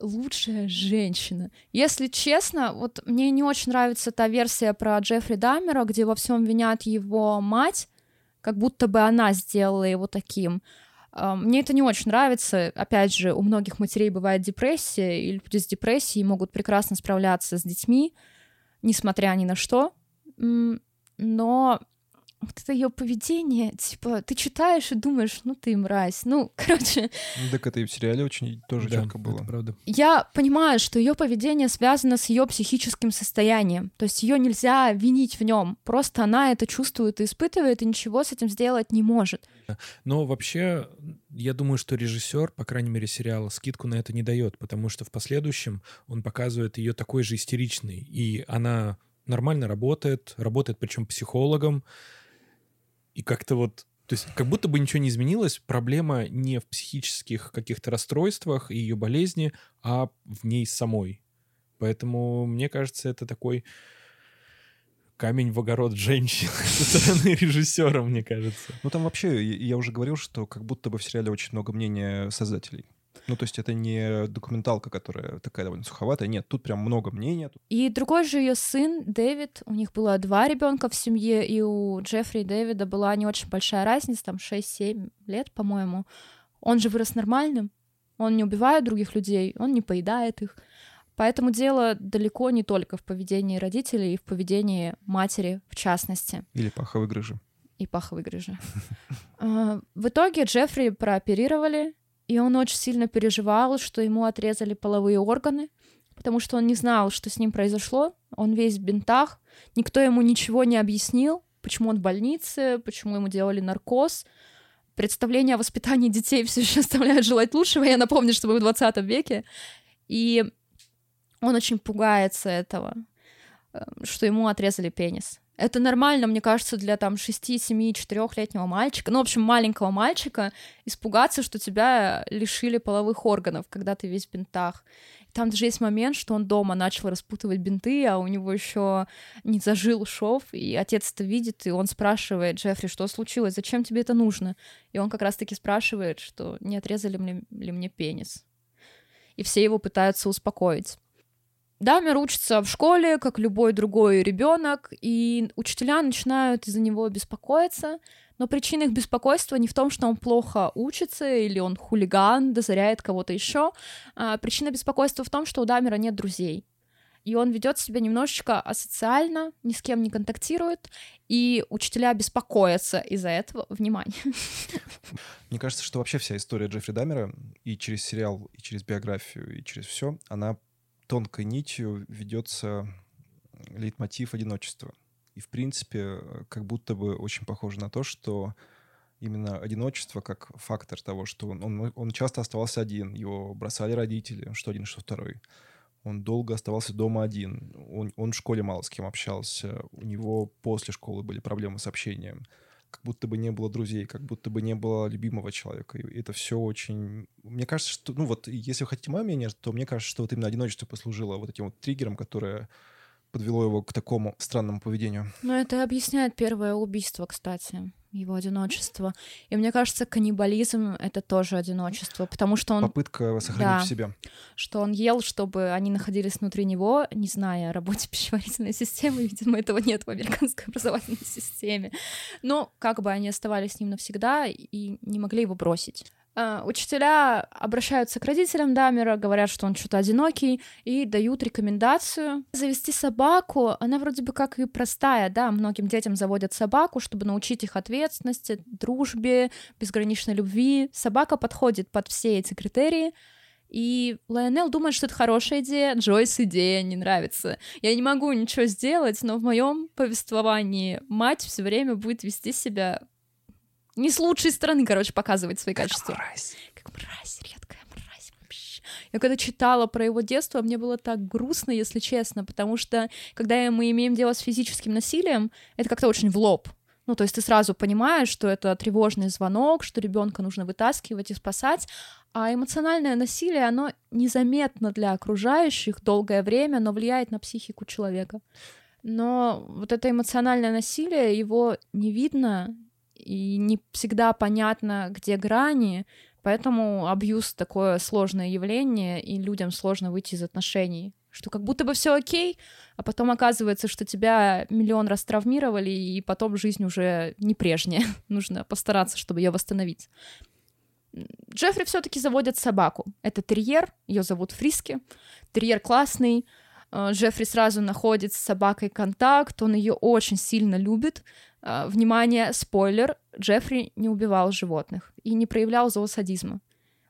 Лучшая женщина. Если честно, вот мне не очень нравится та версия про Джеффри Даммера, где во всем винят его мать, как будто бы она сделала его таким. А, Мне это не очень нравится. Опять же, у многих матерей бывает депрессия, и люди с депрессией могут прекрасно справляться с детьми, несмотря ни на что. Но вот это ее поведение, типа, ты читаешь и думаешь, ну ты мразь. Ну, короче, Ну, Так это и в сериале очень тоже Да, четко было. это правда. я понимаю, что ее поведение связано с ее психическим состоянием. То есть ее нельзя винить в нем. Просто она это чувствует и испытывает, и ничего с этим сделать не может. Но вообще, я думаю, что режиссер, по крайней мере, сериала, скидку на это не дает, потому что в последующем он показывает ее такой же истеричной. И она нормально работает, работает причем психологом. И как-то вот то есть как будто бы ничего не изменилось, проблема не в психических каких-то расстройствах и ее болезни, а в ней самой. Поэтому, мне кажется, это такой камень в огород женщин со стороны режиссера, мне кажется. Ну там вообще, я уже говорил, что как будто бы в сериале очень много мнения создателей. Ну, то есть это не документалка, которая такая довольно суховатая. Нет, тут прям много мнений. И другой же ее сын, Дэвид, у них было два ребенка в семье, и у Джеффри и Дэвида была не очень большая разница, там 6-7 лет, по-моему. Он же вырос нормальным, он не убивает других людей, он не поедает их. Поэтому дело далеко не только в поведении родителей и в поведении матери в частности. Или паховой грыжи. и паховой грыжи. А, В итоге Джеффри прооперировали, и он очень сильно переживал, что ему отрезали половые органы, потому что он не знал, что с ним произошло. Он весь в бинтах, никто ему ничего не объяснил, почему он в больнице, почему ему делали наркоз. Представления о воспитании детей все еще оставляют желать лучшего. Я напомню, что мы в 20 веке. И он очень пугается этого, э, что ему отрезали пенис. Это нормально, мне кажется, для там 6, 7, 4-летнего мальчика, ну, в общем, маленького мальчика, испугаться, что тебя лишили половых органов, когда ты весь в бинтах. Там даже есть момент, что он дома начал распутывать бинты, а у него еще не зажил шов, и отец это видит, и он спрашивает Джеффри, что случилось, зачем тебе это нужно? И он как раз-таки спрашивает, что не отрезали ли мне пенис. И все его пытаются успокоить. Дамер учится в школе, как любой другой ребенок, и учителя начинают из-за него беспокоиться. Но причина их беспокойства не в том, что он плохо учится или он хулиган, дозоряет кого-то еще. А причина беспокойства в том, что у Дамера нет друзей. И он ведет себя немножечко асоциально, ни с кем не контактирует, и учителя беспокоятся из-за этого. Внимание. Мне кажется, что вообще вся история Джеффри Даммера и через сериал, и через биографию, и через все, она тонкой нитью ведется лейтмотив одиночества. И, в принципе, как будто бы очень похоже на то, что именно одиночество как фактор того, что он, он, он часто оставался один, его бросали родители, что один, что второй. Он долго оставался дома один. Он, он в школе мало с кем общался. У него после школы были проблемы с общением. Как будто бы не было друзей, как будто бы не было любимого человека. И это все очень... Мне кажется, что... Ну вот, если вы хотите мое мнение, то мне кажется, что вот именно одиночество послужило вот этим вот триггером, которое подвело его к такому странному поведению. Ну, это объясняет первое убийство, кстати, его одиночество. И мне кажется, каннибализм — это тоже одиночество, потому что он... Попытка сохранить Да. в себе. что он ел, чтобы они находились внутри него, не зная о работе пищеварительной системы. Видимо, этого нет в американской образовательной системе. Но как бы они оставались с ним навсегда и не могли его бросить. А, Учителя обращаются к родителям Дамера, говорят, что он что-то одинокий, и дают рекомендацию завести собаку. Она вроде бы как и простая, да, многим детям заводят собаку, чтобы научить их ответственности, дружбе, безграничной любви. Собака подходит под все эти критерии, и Лайонел думает, что это хорошая идея, Джойс идея не нравится. Я не могу ничего сделать, но в моем повествовании мать все время будет вести себя не с лучшей стороны, короче, показывать свои качества. Как мразь, редкая мразь вообще. Я когда читала про его детство, мне было так грустно, если честно, потому что когда мы имеем дело с физическим насилием, это как-то очень в лоб. Ну, то есть ты сразу понимаешь, что это тревожный звонок, что ребенка нужно вытаскивать и спасать, а эмоциональное насилие, оно незаметно для окружающих долгое время, но влияет на психику человека. Но вот это эмоциональное насилие, его не видно, и не всегда понятно, где грани, поэтому абьюз такое сложное явление, и людям сложно выйти из отношений. Что как будто бы все окей, а потом оказывается, что тебя миллион раз травмировали, и потом жизнь уже не прежняя. Нужно постараться, чтобы ее восстановить. Джеффри все-таки заводит собаку. Это терьер, ее зовут Фриски. Терьер классный. Э, Джеффри сразу находит с собакой контакт, он ее очень сильно любит. Э, Внимание, спойлер, Джеффри не убивал животных и не проявлял зоосадизма.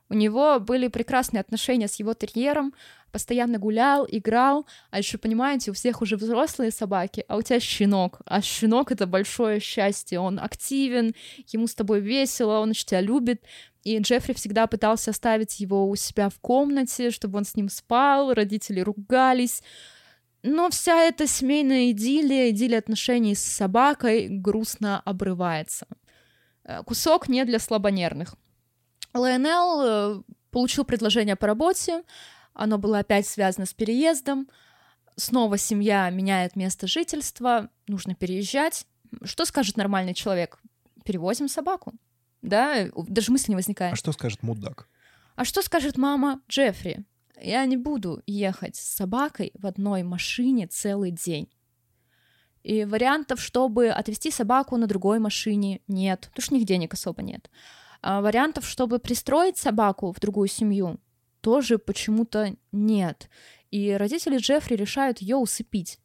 У него были прекрасные отношения с его терьером, постоянно гулял, играл, а еще, понимаете, у всех уже взрослые собаки, а у тебя щенок, а щенок — это большое счастье, он активен, ему с тобой весело, он тебя любит, и Джеффри всегда пытался оставить его у себя в комнате, чтобы он с ним спал, родители ругались, но вся эта семейная идиллия, идиллия отношений с собакой грустно обрывается. Э, Кусок не для слабонервных. Лайонел э, получил предложение по работе, оно было опять связано с переездом. Снова семья меняет место жительства, нужно переезжать. Что скажет нормальный человек? Перевозим собаку. Да, даже мысли не возникает. А что скажет мудак? А что скажет мама Джеффри? Я не буду ехать с собакой в одной машине целый день. И вариантов, чтобы отвезти собаку на другой машине, нет, потому что у них денег особо нет. А вариантов, чтобы пристроить собаку в другую семью, тоже почему-то нет. И родители Джеффри решают ее усыпить.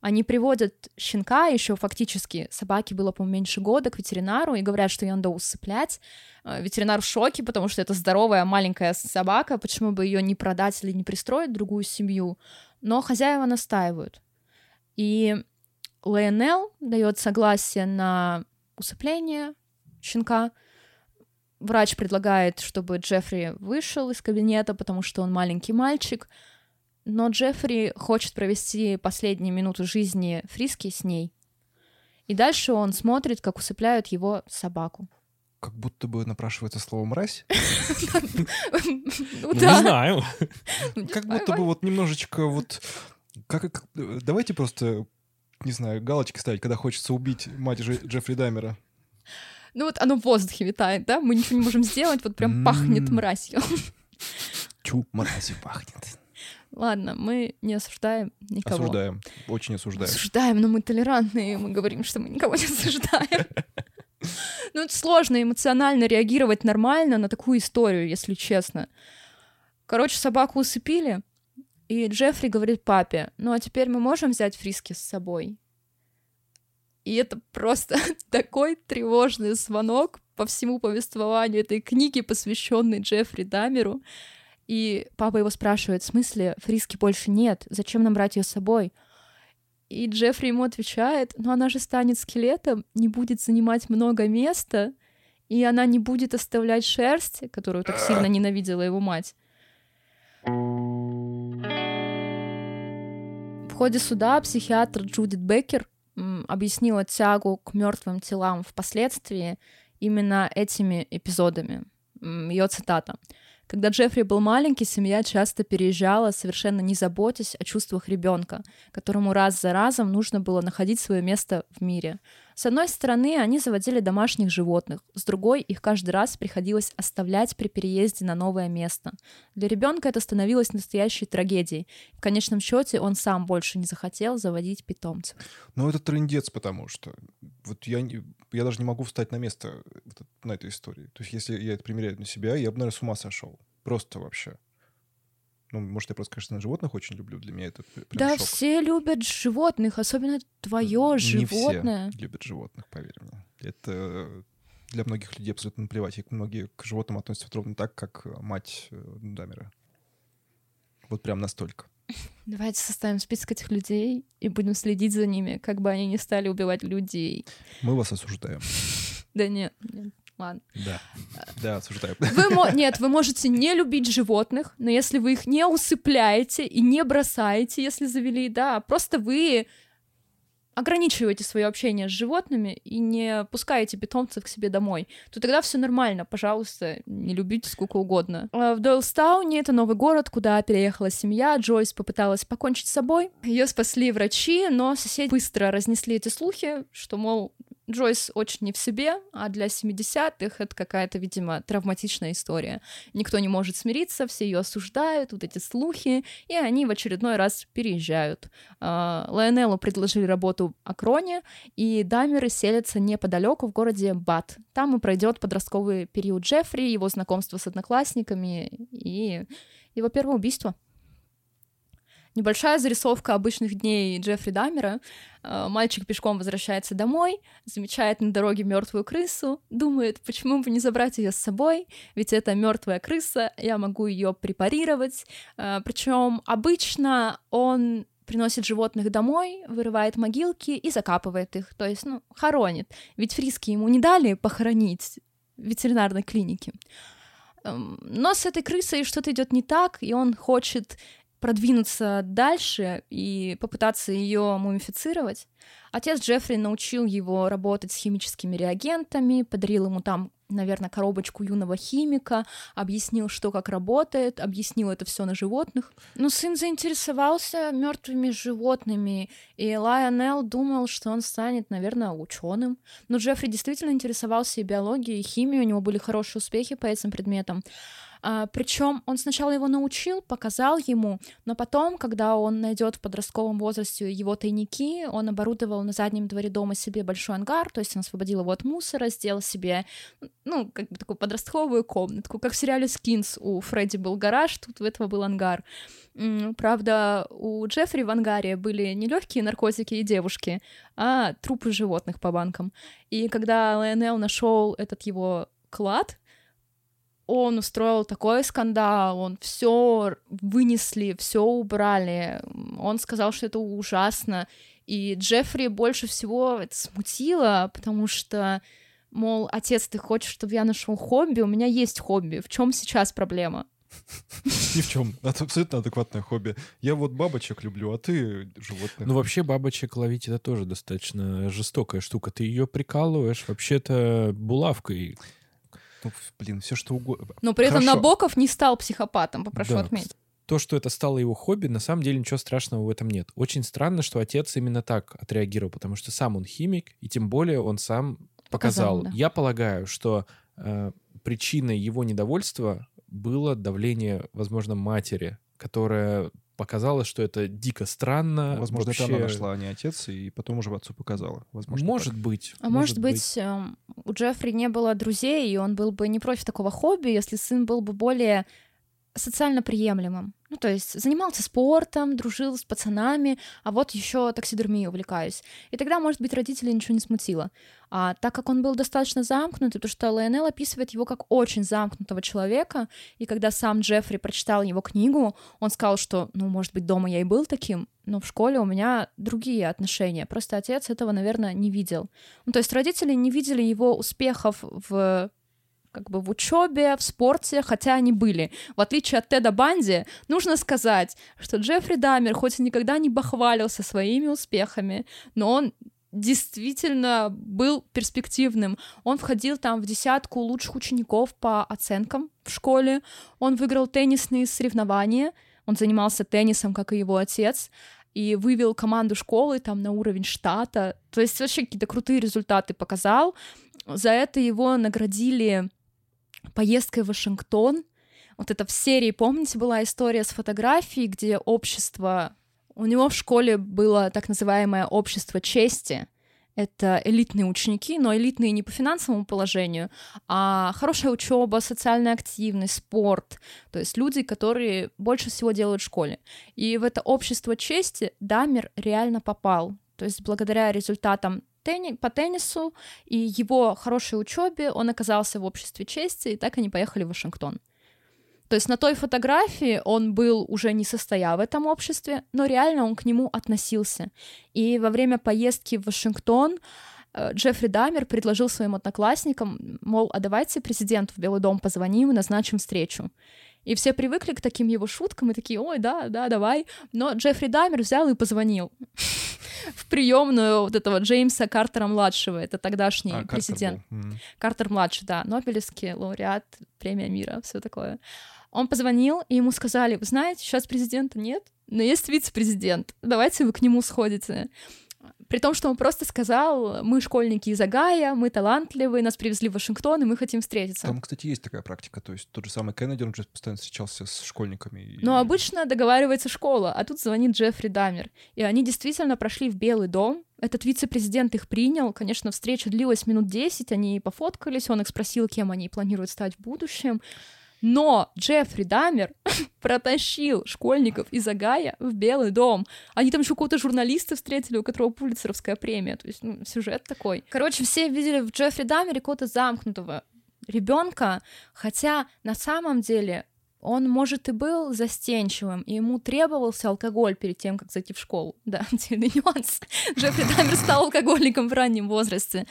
Они приводят щенка, еще фактически собаке было, по-моему, меньше года, к ветеринару и говорят, что ее надо усыплять. Э, ветеринар в шоке, потому что это здоровая маленькая собака, почему бы ее не продать или не пристроить в другую семью. Но хозяева настаивают. И Лейонел дает согласие на усыпление щенка. Врач предлагает, чтобы Джеффри вышел из кабинета, потому что он маленький мальчик. Но Джеффри хочет провести последние минуты жизни Фриски с ней. И дальше он смотрит, как усыпляют его собаку. Как будто бы напрашивается слово «мразь». Ну Не знаю. Как будто бы вот немножечко вот... Как, давайте просто, не знаю, галочки ставить, когда хочется убить мать Дже- Джеффри Даймера. Ну вот оно в воздухе витает, да? Мы ничего не можем сделать, вот прям пахнет мразью. Чу, мразью пахнет. Ладно, мы не осуждаем никого. Осуждаем. Очень осуждаем. Осуждаем, но мы толерантные, мы говорим, что мы никого не осуждаем. Ну, это сложно эмоционально реагировать нормально на такую историю, если честно. Короче, собаку усыпили, и Джеффри говорит папе, ну а теперь мы можем взять Фриски с собой? И это просто такой тревожный звонок по всему повествованию этой книги, посвященной Джеффри Дамеру. И папа его спрашивает, в смысле, Фриски больше нет, зачем нам брать ее с собой? И Джеффри ему отвечает, ну она же станет скелетом, не будет занимать много места, и она не будет оставлять шерсть, которую так сильно ненавидела его мать. В ходе суда психиатр Джудит Беккер объяснила тягу к мертвым телам впоследствии именно этими эпизодами. Ее цитата. Когда Джеффри был маленький, семья часто переезжала, совершенно не заботясь о чувствах ребенка, которому раз за разом нужно было находить свое место в мире. С одной стороны, они заводили домашних животных, с другой, их каждый раз приходилось оставлять при переезде на новое место. Для ребенка это становилось настоящей трагедией. В конечном счете, он сам больше не захотел заводить питомцев. Ну, это трендец, потому что вот я, я даже не могу встать на место это- на этой истории. То есть, если я это примеряю на себя, я бы, наверное, с ума сошел. Просто вообще. Ну, может, я просто, конечно, на животных очень люблю. Для меня это прям да, шок. все любят животных, особенно твое Не животное. все любят животных, поверь мне. Это для многих людей абсолютно наплевать. И многие к животным относятся ровно так, как э, мать э, Дамера. Вот прям настолько. Давайте составим список этих людей и будем следить за ними, как бы они не стали убивать людей. Мы вас осуждаем. Да нет, нет, ладно. Да. Да, осуждаем. Вы Нет, вы можете не любить животных, но если вы их не усыпляете и не бросаете, если завели, да, просто вы ограничиваете свое общение с животными и не пускаете питомцев к себе домой, то тогда все нормально, пожалуйста, не любите сколько угодно. А В Дойлстауне это новый город, куда переехала семья. Джойс попыталась покончить с собой. Ее спасли врачи, но соседи быстро разнесли эти слухи, что, мол, Джойс очень не в себе, а для 70-х это какая-то, видимо, травматичная история. Никто не может смириться, все ее осуждают, вот эти слухи, и они в очередной раз переезжают. А, Лайонеллу предложили работу о Кроне, и Дамеры селятся неподалеку в городе Бат. Там и пройдет подростковый период Джеффри, его знакомство с одноклассниками и его первое убийство. Небольшая зарисовка обычных дней Джеффри Дамера. Э, мальчик пешком возвращается домой, замечает на дороге мертвую крысу, думает, почему бы не забрать ее с собой, ведь это мертвая крыса, я могу ее препарировать. Э, Причем обычно он приносит животных домой, вырывает могилки и закапывает их, то есть, ну, хоронит. Ведь фриски ему не дали похоронить в ветеринарной клинике. Эм, но с этой крысой что-то идет не так, и он хочет продвинуться дальше и попытаться ее мумифицировать. Отец Джеффри научил его работать с химическими реагентами, подарил ему там, наверное, коробочку юного химика, объяснил, что как работает, объяснил это все на животных. Но сын заинтересовался мертвыми животными, и Лайонел думал, что он станет, наверное, ученым. Но Джеффри действительно интересовался и биологией, и химией, у него были хорошие успехи по этим предметам. А, причем он сначала его научил, показал ему, но потом, когда он найдет в подростковом возрасте его тайники, он оборудовал на заднем дворе дома себе большой ангар, то есть он освободил его от мусора, сделал себе, ну, как бы такую подростковую комнатку, как в сериале «Скинс» у Фредди был гараж, тут у этого был ангар. Правда, у Джеффри в ангаре были не легкие наркотики и девушки, а трупы животных по банкам. И когда Лайонел нашел этот его клад, он устроил такой скандал, он все вынесли, все убрали. Он сказал, что это ужасно. И Джеффри больше всего это смутило, потому что, мол, отец, ты хочешь, чтобы я нашел хобби? У меня есть хобби. В чем сейчас проблема? Ни в чем. Это абсолютно адекватное хобби. Я вот бабочек люблю, а ты животных. Ну, вообще, бабочек ловить это тоже достаточно жестокая штука. Ты ее прикалываешь вообще-то булавкой. Ну, блин, все что угодно. Но при этом Набоков не стал психопатом, попрошу да. отметить. То, что это стало его хобби, на самом деле ничего страшного в этом нет. Очень странно, что отец именно так отреагировал, потому что сам он химик, и тем более он сам показал. показал да. Я полагаю, что э, причиной его недовольства было давление, возможно, матери, которая показалось, что это дико странно. Возможно, вообще... это она нашла, а не отец, и потом уже отцу показала. Возможно, может так. быть. А может быть, быть, эм, у Джеффри не было друзей, и он был бы не против такого хобби, если сын был бы более социально приемлемым. Ну, то есть занимался спортом, дружил с пацанами, а вот еще таксидермией увлекаюсь. И тогда, может быть, родителей ничего не смутило. А так как он был достаточно замкнутый, потому что Лайонел описывает его как очень замкнутого человека, и когда сам Джеффри прочитал его книгу, он сказал, что, ну, может быть, дома я и был таким, но в школе у меня другие отношения. Просто отец этого, наверное, не видел. Ну, то есть родители не видели его успехов в как бы в учебе, в спорте, хотя они были. В отличие от Теда Банди, нужно сказать, что Джеффри Дамер хоть и никогда не бахвалился своими успехами, но он действительно был перспективным. Он входил там в десятку лучших учеников по оценкам в школе. Он выиграл теннисные соревнования. Он занимался теннисом, как и его отец и вывел команду школы там на уровень штата. То есть вообще какие-то крутые результаты показал. За это его наградили поездкой в Вашингтон. Вот это в серии, помните, была история с фотографией, где общество... У него в школе было так называемое общество чести. Это элитные ученики, но элитные не по финансовому положению, а хорошая учеба, социальная активность, спорт. То есть люди, которые больше всего делают в школе. И в это общество чести Дамер реально попал. То есть благодаря результатам тенни, по теннису и его хорошей учебе он оказался в обществе чести, и так они поехали в Вашингтон. То есть на той фотографии он был уже не состоя в этом обществе, но реально он к нему относился. И во время поездки в Вашингтон э, Джеффри Дамер предложил своим одноклассникам, мол, а давайте президенту в Белый дом позвоним и назначим встречу. И все привыкли к таким его шуткам и такие, ой, да, да, давай. Но Джеффри Дамер взял и позвонил в приемную вот этого Джеймса Картера-младшего, это тогдашний а, президент. Картер, Картер-младший, да, Нобелевский лауреат, премия мира, все такое. Он позвонил, и ему сказали, вы знаете, сейчас президента нет, но есть вице-президент, давайте вы к нему сходите. При том, что он просто сказал, мы школьники из Агая, мы талантливые, нас привезли в Вашингтон, и мы хотим встретиться. Там, кстати, есть такая практика. То есть тот же самый Кеннеди, он же постоянно встречался с школьниками. и- Но обычно договаривается школа, а тут звонит Джеффри Дамер. И они действительно прошли в Белый дом. Этот вице-президент их принял. Конечно, встреча длилась минут 10, они пофоткались, он их спросил, кем они планируют стать в будущем. Но Джеффри Дамер протащил школьников из Агая в Белый дом. Они там еще какого-то журналиста встретили, у которого пулицеровская премия. То есть, ну, сюжет такой. Короче, все видели в Джеффри Дамере какого-то замкнутого ребенка, хотя на самом деле он, может, и был застенчивым, и ему требовался алкоголь перед тем, как зайти в школу. Да, отдельный нюанс. Джеффри Дамер стал алкоголиком в раннем возрасте.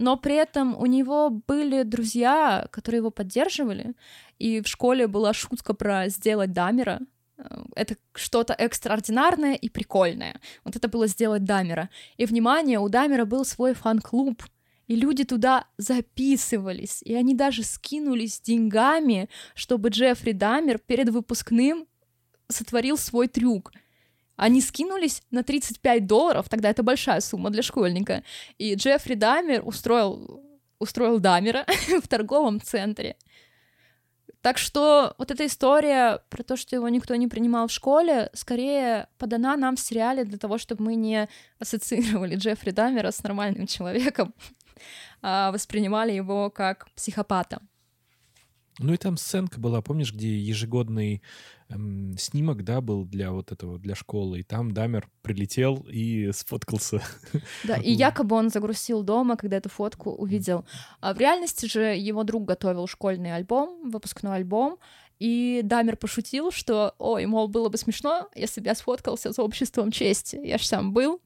Но при этом у него были друзья, которые его поддерживали, и в школе была шутка про сделать Дамера. Э, Это что-то экстраординарное и прикольное. Вот это было сделать Дамера. И, внимание, у Дамера был свой фан-клуб, и люди туда записывались, и они даже скинулись деньгами, чтобы Джеффри Дамер перед выпускным сотворил свой трюк. Они скинулись на 35 долларов, тогда это большая сумма для школьника, и Джеффри Дамер устроил, устроил Дамера в торговом центре. Так что вот эта история про то, что его никто не принимал в школе, скорее подана нам в сериале для того, чтобы мы не ассоциировали Джеффри Дамера с нормальным человеком, а воспринимали его как психопата. Ну и там сценка была, помнишь, где ежегодный эм, снимок, да, был для вот этого, для школы, и там Дамер прилетел и сфоткался. Да, и якобы он загрузил дома, когда эту фотку увидел. А в реальности же его друг готовил школьный альбом, выпускной альбом, и Дамер пошутил, что, ой, мол, было бы смешно, если бы я сфоткался за обществом чести. Я ж сам был.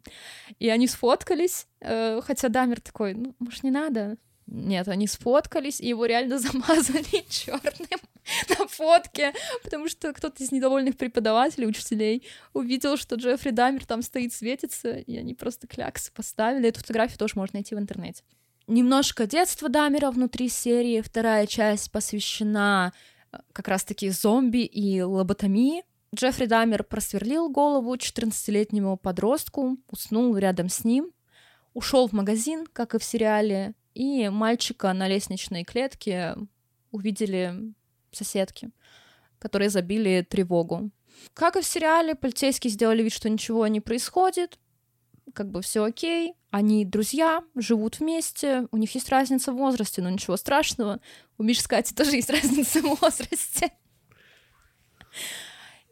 И они сфоткались, э, хотя Дамер такой, ну, может, не надо? Нет, они сфоткались, и его реально замазали черным на фотке, потому что кто-то из недовольных преподавателей, учителей увидел, что Джеффри Дамер там стоит, светится, и они просто кляксы поставили. Эту фотографию тоже можно найти в интернете. Немножко детства Дамера внутри серии. Вторая часть посвящена э, как раз-таки зомби и лоботомии. Джеффри Дамер просверлил голову 14-летнему подростку, уснул рядом с ним, ушел в магазин, как и в сериале, и мальчика на лестничной клетке увидели соседки, которые забили тревогу. Как и в сериале, полицейские сделали вид, что ничего не происходит, как бы все окей, они друзья, живут вместе, у них есть разница в возрасте, но ничего страшного. У Миши с Катей тоже есть разница в возрасте.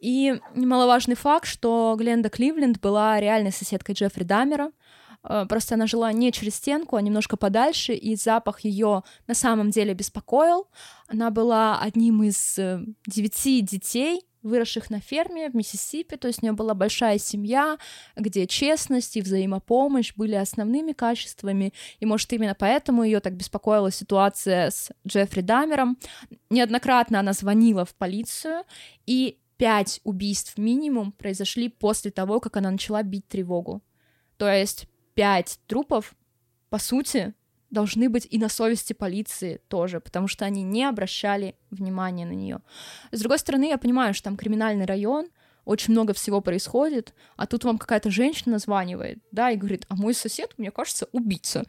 И немаловажный факт, что Гленда Кливленд была реальной соседкой Джеффри Дамера, Просто она жила не через стенку, а немножко подальше, и запах ее на самом деле беспокоил. Она была одним из э, девяти детей, выросших на ферме в Миссисипи, то есть у нее была большая семья, где честность и взаимопомощь были основными качествами, и, может, именно поэтому ее так беспокоила ситуация с Джеффри Дамером. Неоднократно она звонила в полицию, и пять убийств минимум произошли после того, как она начала бить тревогу. То есть пять трупов, по сути, должны быть и на совести полиции тоже, потому что они не обращали внимания на нее. С другой стороны, я понимаю, что там криминальный район, очень много всего происходит, а тут вам какая-то женщина названивает, да, и говорит, а мой сосед, мне кажется, убийца.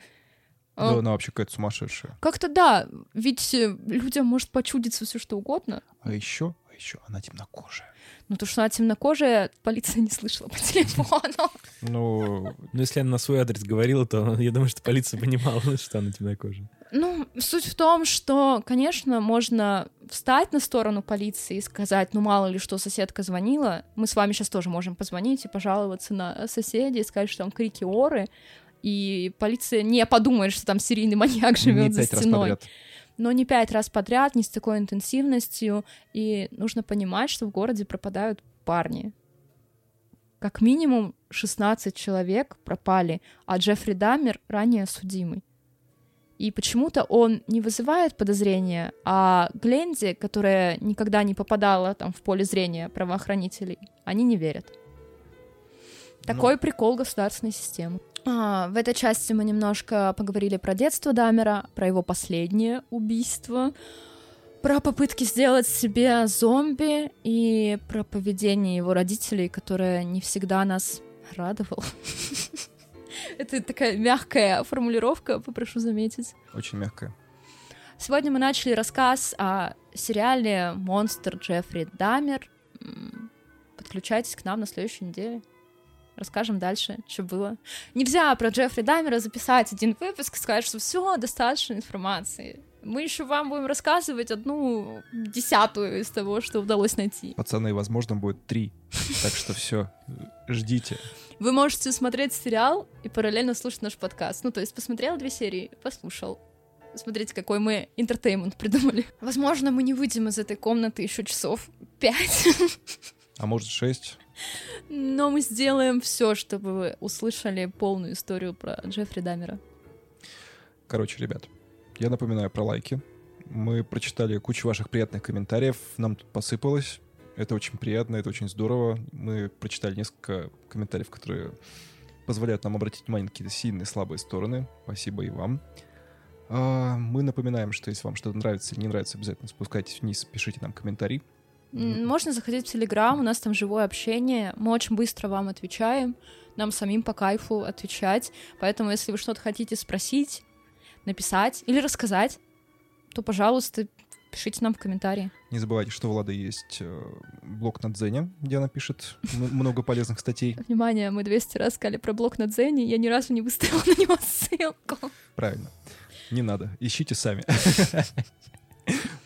Да, А, она вообще какая-то сумасшедшая. Как-то да, ведь э, людям может почудиться все что угодно. А еще, еще она темнокожая. Ну, то, что она темнокожая, полиция не слышала по телефону. Ну, Ну, если она на свой адрес говорила, то я думаю, что полиция понимала, что она темнокожая. Ну, суть в том, что, конечно, можно встать на сторону полиции и сказать, ну, мало ли что, соседка звонила. Мы с вами сейчас тоже можем позвонить и пожаловаться на соседей, и сказать, что там крики оры, и полиция не подумает, что там серийный маньяк живет за раз стеной. подряд. Но не пять раз подряд, не с такой интенсивностью, и нужно понимать, что в городе пропадают парни. Как минимум 16 человек пропали, а Джеффри Даммер ранее судимый. И почему-то он не вызывает подозрения, а Гленди, которая никогда не попадала там в поле зрения правоохранителей, они не верят. Такой прикол государственной системы. А, в этой части мы немножко поговорили про детство Дамера, про его последнее убийство, про попытки сделать себе зомби и про поведение его родителей, которое не всегда нас радовало. Это такая мягкая формулировка, попрошу заметить. Очень мягкая. Сегодня мы начали рассказ о сериале «Монстр Джеффри Дамер». Подключайтесь к нам на следующей неделе. Расскажем дальше, что было. Нельзя про Джеффри Дамера записать один выпуск и сказать, что все, достаточно информации. Мы еще вам будем рассказывать одну десятую из того, что удалось найти. Пацаны, возможно, будет три. Так что все, ждите. Вы можете смотреть сериал и параллельно слушать наш подкаст. Ну, то есть посмотрел две серии, послушал. Смотрите, какой мы интертеймент придумали. Возможно, мы не выйдем из этой комнаты еще часов пять. А может, шесть? Но мы сделаем все, чтобы вы услышали полную историю про Джеффри Дамера. Короче, ребят, я напоминаю про лайки. Мы прочитали кучу ваших приятных комментариев. Нам тут посыпалось. Это очень приятно, это очень здорово. Мы прочитали несколько комментариев, которые позволяют нам обратить внимание на какие-то сильные, слабые стороны. Спасибо и вам. А, Мы напоминаем, что если вам что-то нравится или не нравится, обязательно спускайтесь вниз, пишите нам комментарий. Можно заходить в Телеграм, у нас там живое общение. Мы очень быстро вам отвечаем. Нам самим по кайфу отвечать. Поэтому, если вы что-то хотите спросить, написать или рассказать, то, пожалуйста, пишите нам в комментарии. Не забывайте, что у Влады есть э, блог на Дзене, где она пишет много полезных статей. Внимание, мы 200 раз сказали про блог на Дзене, я ни разу не выставила на него ссылку. Правильно. Не надо. Ищите сами.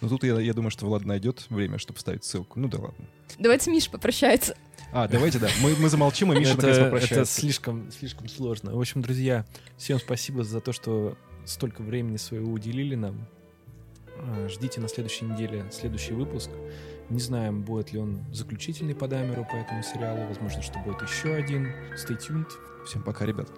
Но тут я, я думаю, что Влад найдет время, чтобы вставить ссылку. Ну да ладно. Давайте Миша попрощается. А, давайте, да. Мы, мы замолчим, и Миша это, наконец это попрощается. слишком, слишком сложно. В общем, друзья, всем спасибо за то, что столько времени своего уделили нам. А, Ждите на следующей неделе следующий выпуск. Не знаем, будет ли он заключительный по Дамеру по этому сериалу. Возможно, что будет еще один. Stay tuned. Всем пока, ребят.